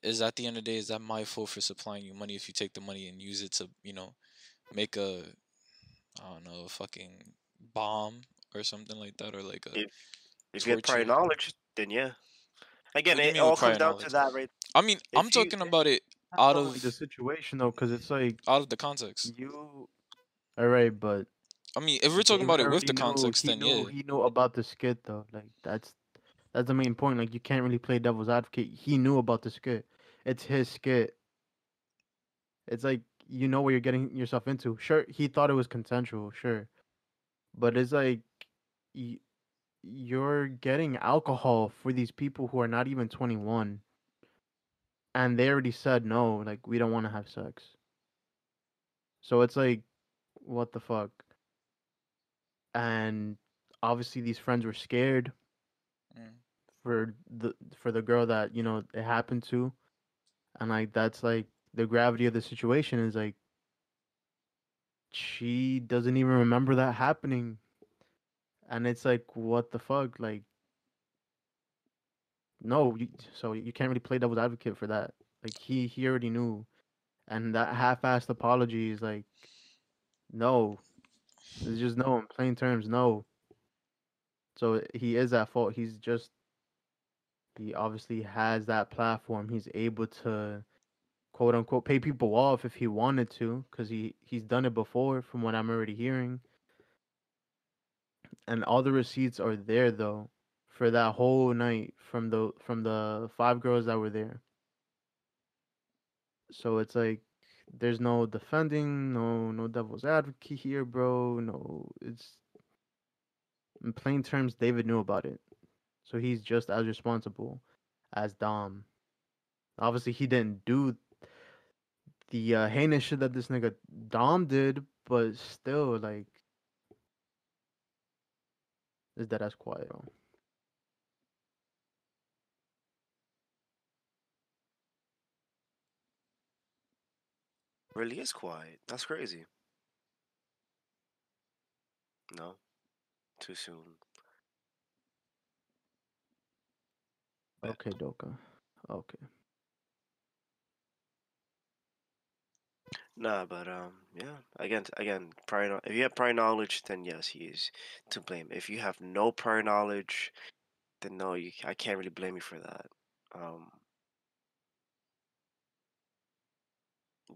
Is at the end of the day, is that my fault for supplying you money if you take the money and use it to, you know, make a, I don't know, a fucking bomb or something like that, or like a. If if you have prior knowledge, then yeah. Again, it all comes down knowledge? to that, right? I mean, I'm you- talking about it out of the situation though, because it's like out of the context. you. All right, but I mean, if we're talking about it with the already knew- context, he then knew, yeah. he knew about the skit though. Like that's that's the main point. Like you can't really play devil's advocate. He knew about the skit. It's his skit. It's like you know what you're getting yourself into. Sure, he thought it was consensual. Sure, but it's like y- you're getting alcohol for these people who are not even 21, and they already said no. Like we don't want to have sex. So it's like, what the fuck? And obviously these friends were scared Mm. for the for the girl that you know it happened to, and like that's like the gravity of the situation is like she doesn't even remember that happening, and it's like what the fuck like. No, you, so you can't really play devil's advocate for that. Like he he already knew, and that half-assed apology is like, no, it's just no in plain terms, no. So eh, he is at fault. He's just he obviously has that platform. He's able to quote unquote pay people off if he wanted to, because he he's done it before, from what I'm already hearing. And all the receipts are there though, for that whole night from the from the five girls that were there. So it's like there's no defending, no no devil's advocate here, bro. No, it's in plain terms, David knew about it. So he's just as responsible as Dom. Obviously, he didn't do the uh, heinous shit that this nigga Dom did, but still, like, is that as quiet? Bro. Really is quiet. That's crazy. No. Too soon. Okay, Doka. Okay. Nah, but um, yeah. Again, again, prior. kno- If you have prior knowledge, then yes, he is to blame. If you have no prior knowledge, then no, you. I can't really blame you for that. Um.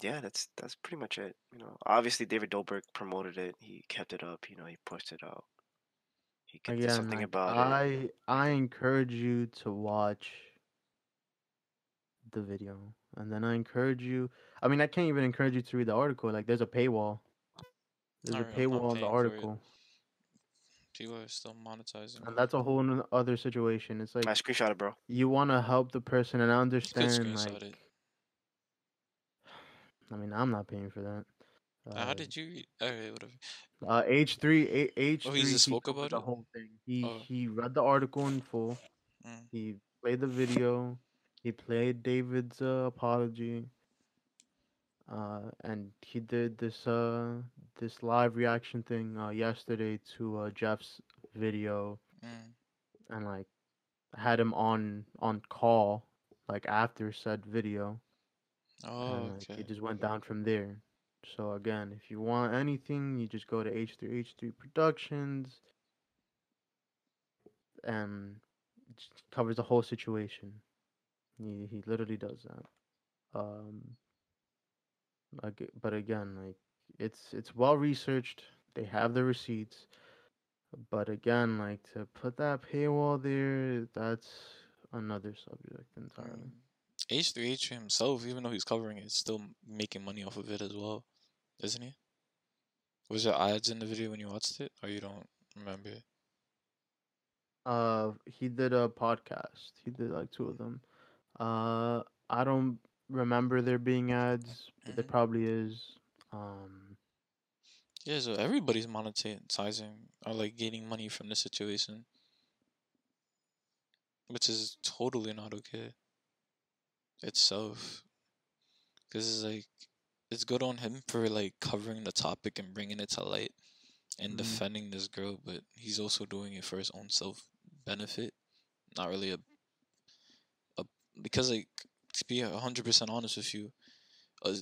Yeah, that's that's pretty much it. You know, obviously David Dobrik promoted it. He kept it up. You know, he pushed it out. He kept Again, something like about it. I I encourage you to watch the video, and then I encourage you. I mean, I can't even encourage you to read the article. Like, there's a paywall. There's a Alright, paywall on the paying for it. article, People are still monetizing. and that's a whole n- other situation. It's like I screenshot it, bro. you want to help the person, and I You could understand. screenshot Like, it. I mean, I'm not paying for that. Uh, how did you read? Alright, whatever. Uh, H three H Oh, three. he just spoke covered about the it? whole thing. He Oh. he read the article in full. Mm. He played the video. He played David's uh, apology. Uh, and he did this uh this live reaction thing uh yesterday to uh Jeff's video Mm. and like had him on on call like after said video Oh, and like, okay. it just went down from there. So again, if you want anything, you just go to H3H3 Productions and covers the whole situation. He he literally does that. Um ag- but again, like it's it's well researched. They have the receipts. But again, like to put that paywall there, that's another subject entirely. Mm. H3H himself, even though he's covering it, is still making money off of it as well, isn't he? Was there ads in the video when you watched it, or you don't remember? It? Uh, he did a podcast. He did like two of them. Uh, I don't remember there being ads, but there probably is. Um, Yeah, so everybody's monetizing or like gaining money from this situation, which is totally not okay itself. Because it's like, it's good on him for like covering the topic and bringing it to light and Mhm. defending this girl, but he's also doing it for his own self benefit, not really a, a because like to be hundred percent honest with you, uh,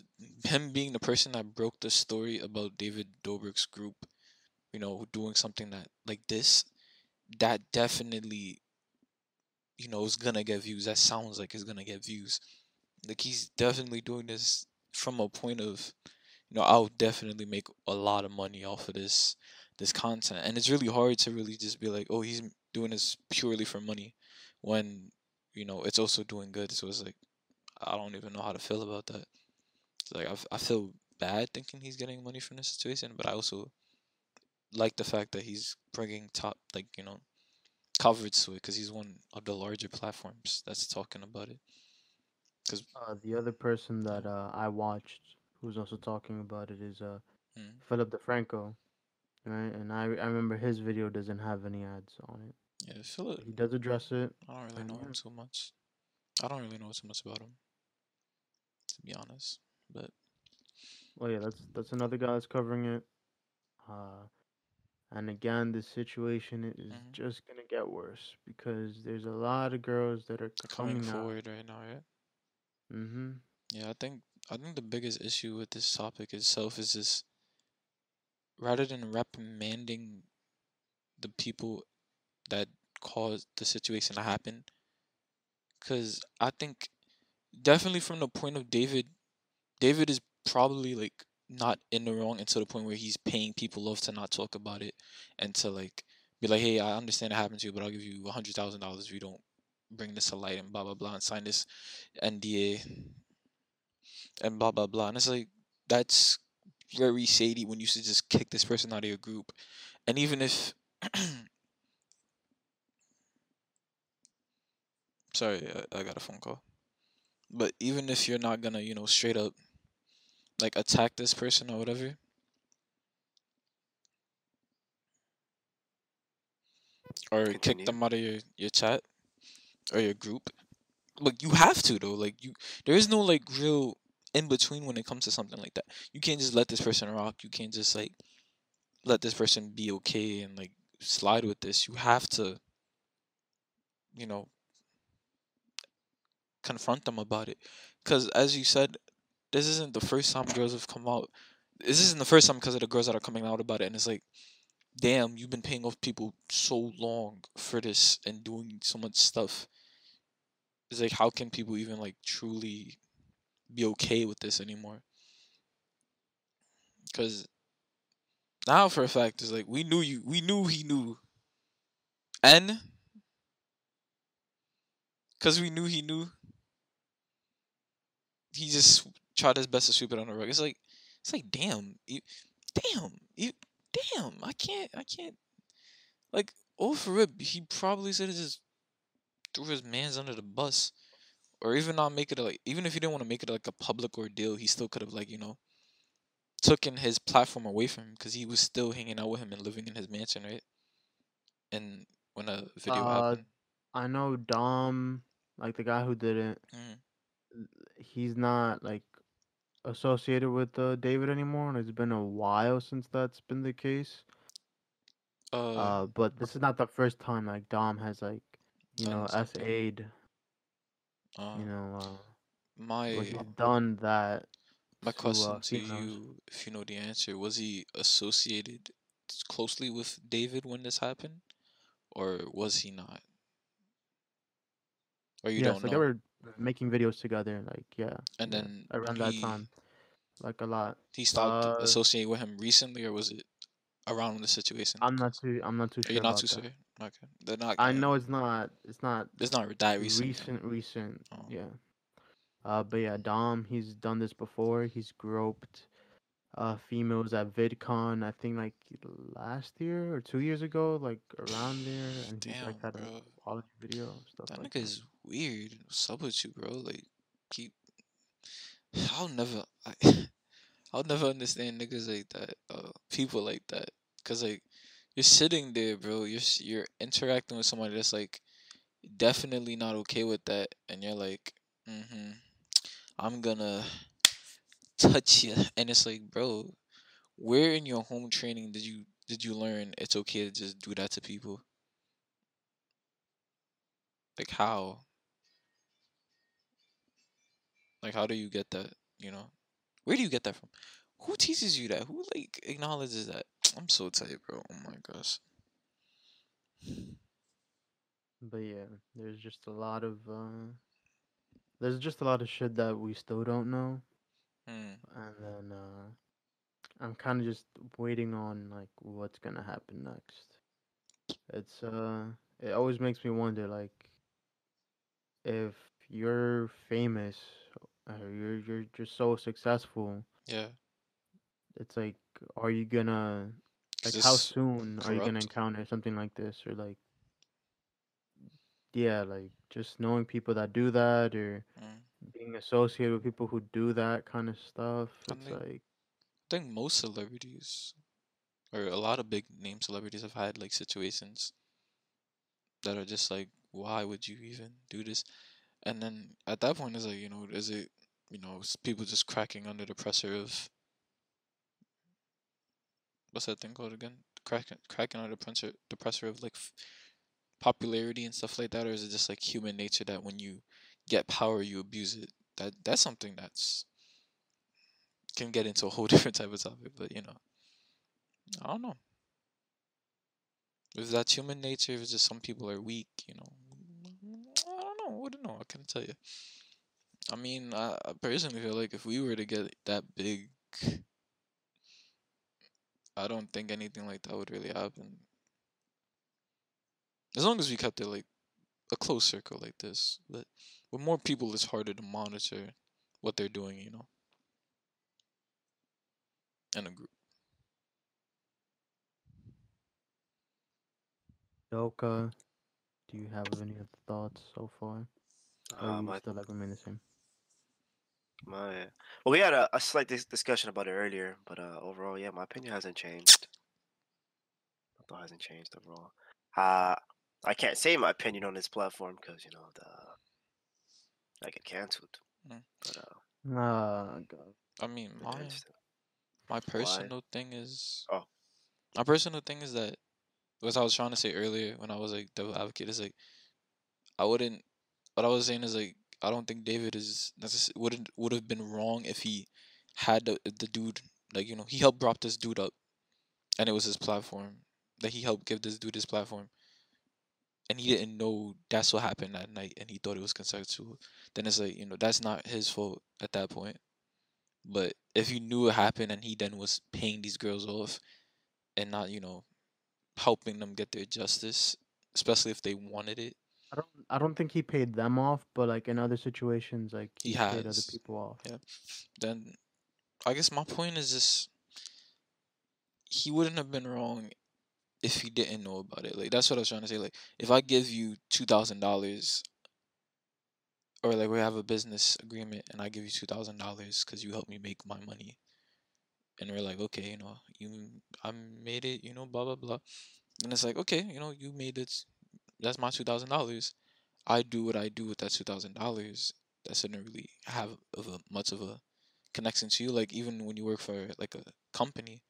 him being the person that broke the story about David Dobrik's group, you know, doing something that like this, that definitely, you know, is gonna get views. That sounds like it's gonna get views. Like he's definitely doing this from a point of, you know, I'll definitely make a lot of money off of this this content, and it's really hard to really just be like, oh, he's doing this purely for money, when you know it's also doing good. So it's like, I don't even know how to feel about that. Like I feel bad thinking he's getting money from this situation, but I also like the fact that he's bringing top like you know coverage to it because he's one of the larger platforms that's talking about it. Because uh, the other person that uh I watched who's also talking about it is uh Mm. Philip DeFranco, right? And I I remember his video doesn't have any ads on it. yeah, Philip, He does address it. I don't really know him too much. I don't really know too much about him, to be honest. But Well, yeah, that's that's another guy that's covering it. Uh, and again, the situation is Mhm. just gonna get worse because there's a lot of girls that are coming coming out. forward right now, right? Mm-hmm. Yeah, I think I think the biggest issue with this topic itself is just rather than reprimanding the people that caused the situation to happen, because I think definitely from the point of David, David is probably like not in the wrong until the point where he's paying people off to not talk about it and to like be like, hey, I understand it happened to you, but I'll give you a hundred thousand dollars if you don't bring this to light and blah blah blah and sign this NDA and blah blah blah. And it's like that's very shady when you should just kick this person out of your group. And even if sorry, I, I got a phone call. But even if you're not gonna, you know, straight up like attack this person or whatever, or kick them out of your, your chat or your group. Like you have to though. Like you there is no like real in between when it comes to something like that. You can't just let this person rock. You can't just like let this person be okay and like slide with this. You have to you know confront them about it. Cuz as you said this isn't the first time girls have come out. This isn't the first time because of the girls that are coming out about it, and it's like, damn, you've been paying off people so long for this and doing so much stuff. It's like, how can people even like truly be okay with this anymore? Because now, for a fact, it's like we knew you, we knew he knew, and because we knew he knew, he just tried his best to sweep it on the rug. It's like, it's like, damn, you, damn, you, damn, I can't, I can't, like, oh for rip, he probably should have just threw his man's under the bus, or even not make it like, even if he didn't want to make it like a public ordeal, he still could have like, you know, taken his platform away from him because he was still hanging out with him and living in his mansion, right? And when a video Uh, happened, I know Dom, like the guy who did it. Mhm. He's not like associated with uh, David anymore, and it's been a while since that's been the case. uh, Uh, but this is not the first time like Dom has like you know something. SA'd, uh, you know, uh, my done that. My to, uh, question to females. you, if you know the answer, was he associated closely with David when this happened, or was he not? Or you yeah, don't so know? they were making videos together, like yeah, and yeah, then around that time, like a lot. he stopped Uh, associating with him recently, or was it around the situation? I'm not too. I'm not too sure You're not too that. sure? Okay, they're not. I know it's not. It's not it's not that recent. recent. Recent. Oh. Yeah. Uh, but yeah, Dom. He's done this before. He's groped uh females at VidCon. I think like last year or two years ago, like around there, and he's like Damn, had bro. a quality video stuff That like nigga is weird. What's up with you, bro? Like, keep. I'll never. I, I'll never understand niggas like that. Uh, people like that. Cause like, you're sitting there, bro. You're you're interacting with somebody that's like, definitely not okay with that, and you're like, mm-hmm. I'm gonna touch you, and it's like, bro, where in your home training did you did you learn it's okay to just do that to people? Like how? Like how do you get that? You know, where do you get that from? Who teaches you that? Who like acknowledges that? I'm so tight, bro. Oh my gosh. But yeah, there's just a lot of uh, there's just a lot of shit that we still don't know, Hmm. and then uh, I'm kind of just waiting on like what's gonna happen next. It's uh, it always makes me wonder like if you're famous or you're you're just so successful, Yeah. it's like, are you gonna like how soon are you gonna encounter something like this or like yeah like just knowing people that do that or Mm. being associated with people who do that kind of stuff I it's think- like I think most celebrities, or a lot of big name celebrities, have had like situations that are just like, why would you even do this? And then at that point, it's like, you know, is it, you know, people just cracking under the pressure of what's that thing called again? Cracking, cracking under the pressure, the pressure of like f- popularity and stuff like that, or is it just like human nature that when you get power, you abuse it? That that's something that's can get into a whole different type of topic, but you know, I don't know. If that's human nature, if it's just some people are weak, you know, I don't know. I couldn't tell you. I mean, I, I personally feel like if we were to get that big, I don't think anything like that would really happen. As long as we kept it like a close circle like this, but with more people, it's harder to monitor what they're doing, you know, in a group. Doka, do you have any other thoughts so far or Uh, you my, still like remain the same my, well, we had a, a slight dis- discussion about it earlier, but uh, overall, yeah, my opinion hasn't changed. My thought hasn't changed overall. Uh, I can't say my opinion on this platform because you know the I get cancelled. Mm. But uh, ah god I mean, my my personal thing is Oh. my personal thing is that what I was trying to say earlier when I was like devil advocate is like I wouldn't what I was saying is like I don't think David is necess- wouldn't would have been wrong if he had the, the dude like you know he helped prop this dude up, and it was his platform that he helped give this dude his platform, and he didn't know that's what happened that night, and he thought it was consensual. Then it's like you know that's not his fault at that point. But if he knew it happened and he then was paying these girls off, and not you know helping them get their justice, especially if they wanted it, I don't I don't think he paid them off, but like in other situations, like He he paid other people off. Yeah. then I guess my point is this he wouldn't have been wrong if he didn't know about it. Like that's what I was trying to say. Like if I give you two thousand dollars or like we have a business agreement and I give you two thousand dollars because you helped me make my money. And we're like, okay, you know, you I made it, you know, blah blah blah. And it's like, okay, you know, you made it that's my two thousand dollars. I do what I do with that two thousand dollars. That shouldn't really have of a much of a connection to you. Like even when you work for like a company,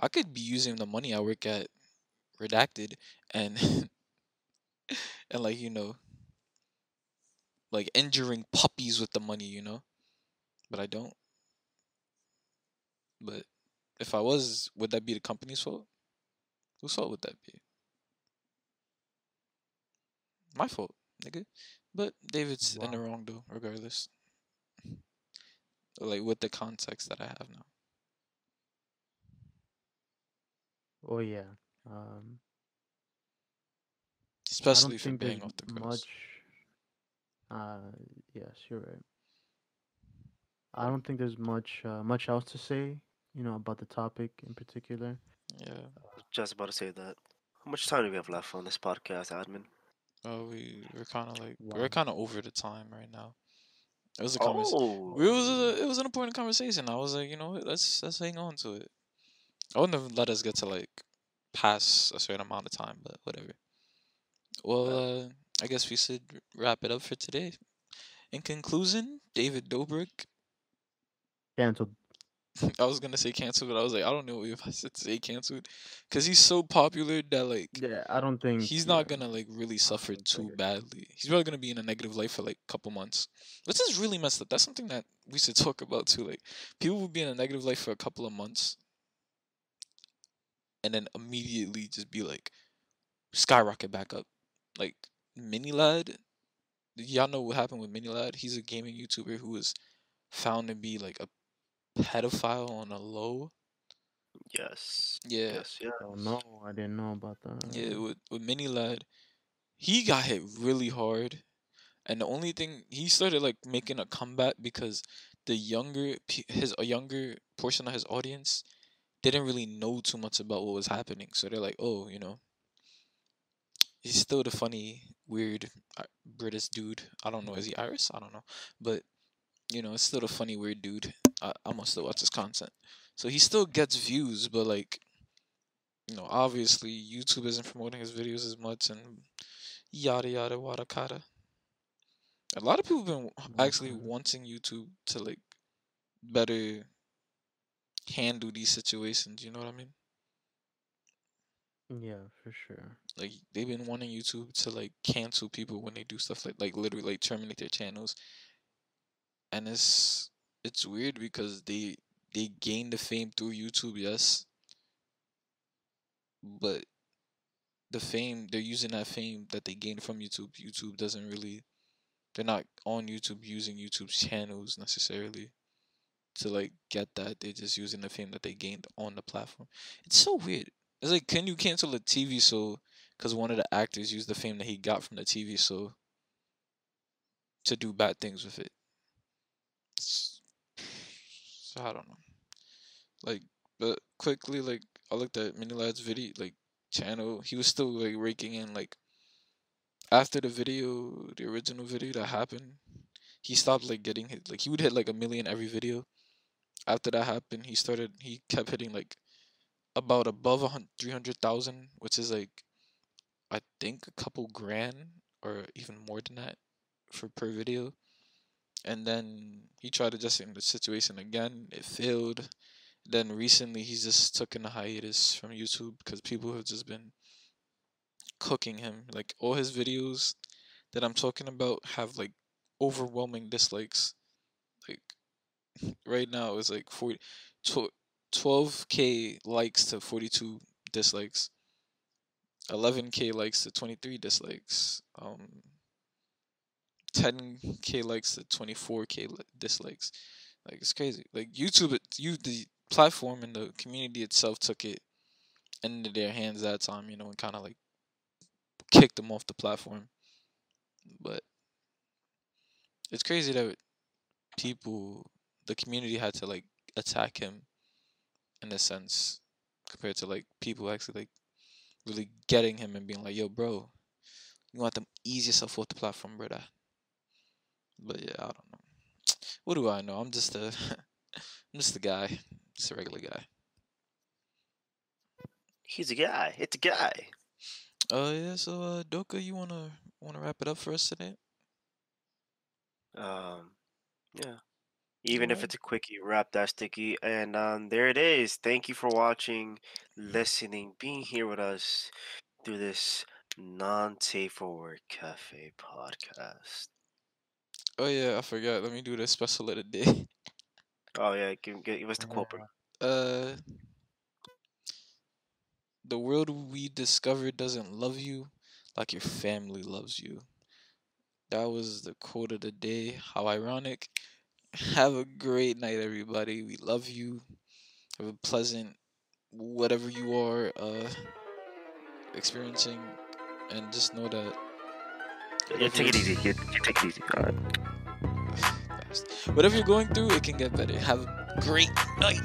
I could be using the money I work at redacted and and like you know like injuring puppies with the money, you know? But I don't. But if I was, would that be the company's fault? Whose fault would that be? My fault, nigga. But David's in the wrong though, regardless. Like with the context that I have now. Oh yeah. Um, Especially for being off the girls. much. Uh, yes, you're right. I don't think there's much uh, much else to say, you know, about the topic in particular. Yeah. Just about to say that. How much time do we have left on this podcast, admin? Oh, we we're kind of like Wow. we're kind of over the time right now. It was a conversation. Oh, It was a, it was an important conversation. I was like, you know let's let's hang on to it. I wouldn't have let us get to like past a certain amount of time, but whatever. Well, uh, I guess we should wrap it up for today. In conclusion, David Dobrik. Cancelled. I was gonna say canceled, but I was like, I don't know if I should say canceled, cause he's so popular that like Yeah, I don't think he's yeah. not gonna like really suffer too badly. He's probably gonna be in a negative life for like a couple months, which is really messed up. That's something that we should talk about too. Like people will be in a negative life for a couple of months, and then immediately just be like skyrocket back up. Like MiniLadd, y'all know what happened with MiniLadd? He's a gaming YouTuber who was found to be like a pedophile on a low. yes. Yeah, Yes, yeah. Oh no, I didn't know about that. Yeah, with with MiniLadd, he got hit really hard, and the only thing he started like making a comeback because the younger pe- his a younger portion of his audience didn't really know too much about what was happening, so they're like, oh, you know, he's still the funny, weird uh, British dude. I don't know, is he Irish? I don't know, but you know, it's still the funny, weird dude. I I must still watch his content, so he still gets views, but like you know, obviously YouTube isn't promoting his videos as much and yada yada wada kata. A lot of people have been actually Mhm. wanting YouTube to like better handle these situations, you know what I mean? Yeah, for sure. Like they've been wanting YouTube to like cancel people when they do stuff like like literally like terminate their channels. And it's it's weird because they they gain the fame through YouTube, yes. But the fame they're using that fame that they gained from YouTube. YouTube doesn't really they're not on YouTube using YouTube's channels necessarily to like get that. They're just using the fame that they gained on the platform. It's so weird. It's like can you cancel a TV show because one of the actors used the fame that he got from the TV show to do bad things with it? So I don't know. Like, but quickly, like I looked at MiniLadd's video, like channel. He was still like raking in like after the video, the original video that happened. He stopped like getting hit. Like he would hit like a million every video. After that happened, he started. He kept hitting like about above a three hundred thousand, which is like I think a couple grand or even more than that for per video. And then he tried adjusting the situation again. It failed. Then recently he's just took in a hiatus from YouTube because people have just been cooking him. Like all his videos that I'm talking about have like overwhelming dislikes. Like right now it's like 40 12k likes to 42 dislikes. 11k likes to 23 dislikes. Um 10k likes to 24k dislikes. Like it's crazy. Like YouTube, you the platform and the community itself took it into their hands that time, you know, and kind of like kicked them off the platform. But it's crazy that people, the community had to like attack him in a sense compared to like people actually like really getting him and being like, yo, bro, you want to ease yourself off the platform, brother. But yeah, I don't know. What do I know? I'm just a, I'm just a guy, just a regular guy. He's a guy. It's a guy. Oh yeah, so uh, Doka, you wanna wanna wrap it up for us today? Um, yeah. Even if it's a quickie, wrap that sticky. And um, there it is. Thank you for watching, listening, being here with us through this non-safe for work cafe podcast. Oh yeah, I forgot. Let me do the special of the day. Oh yeah, give, give, give us the quote, bro. Uh, the world we discovered doesn't love you like your family loves you. That was the quote of the day. How ironic. Have a great night, everybody. We love you. Have a pleasant, whatever you are uh, experiencing, and just know that. Yeah, take it easy. Yeah, take it easy. All right. Whatever you're going through, it can get better. Have a great night.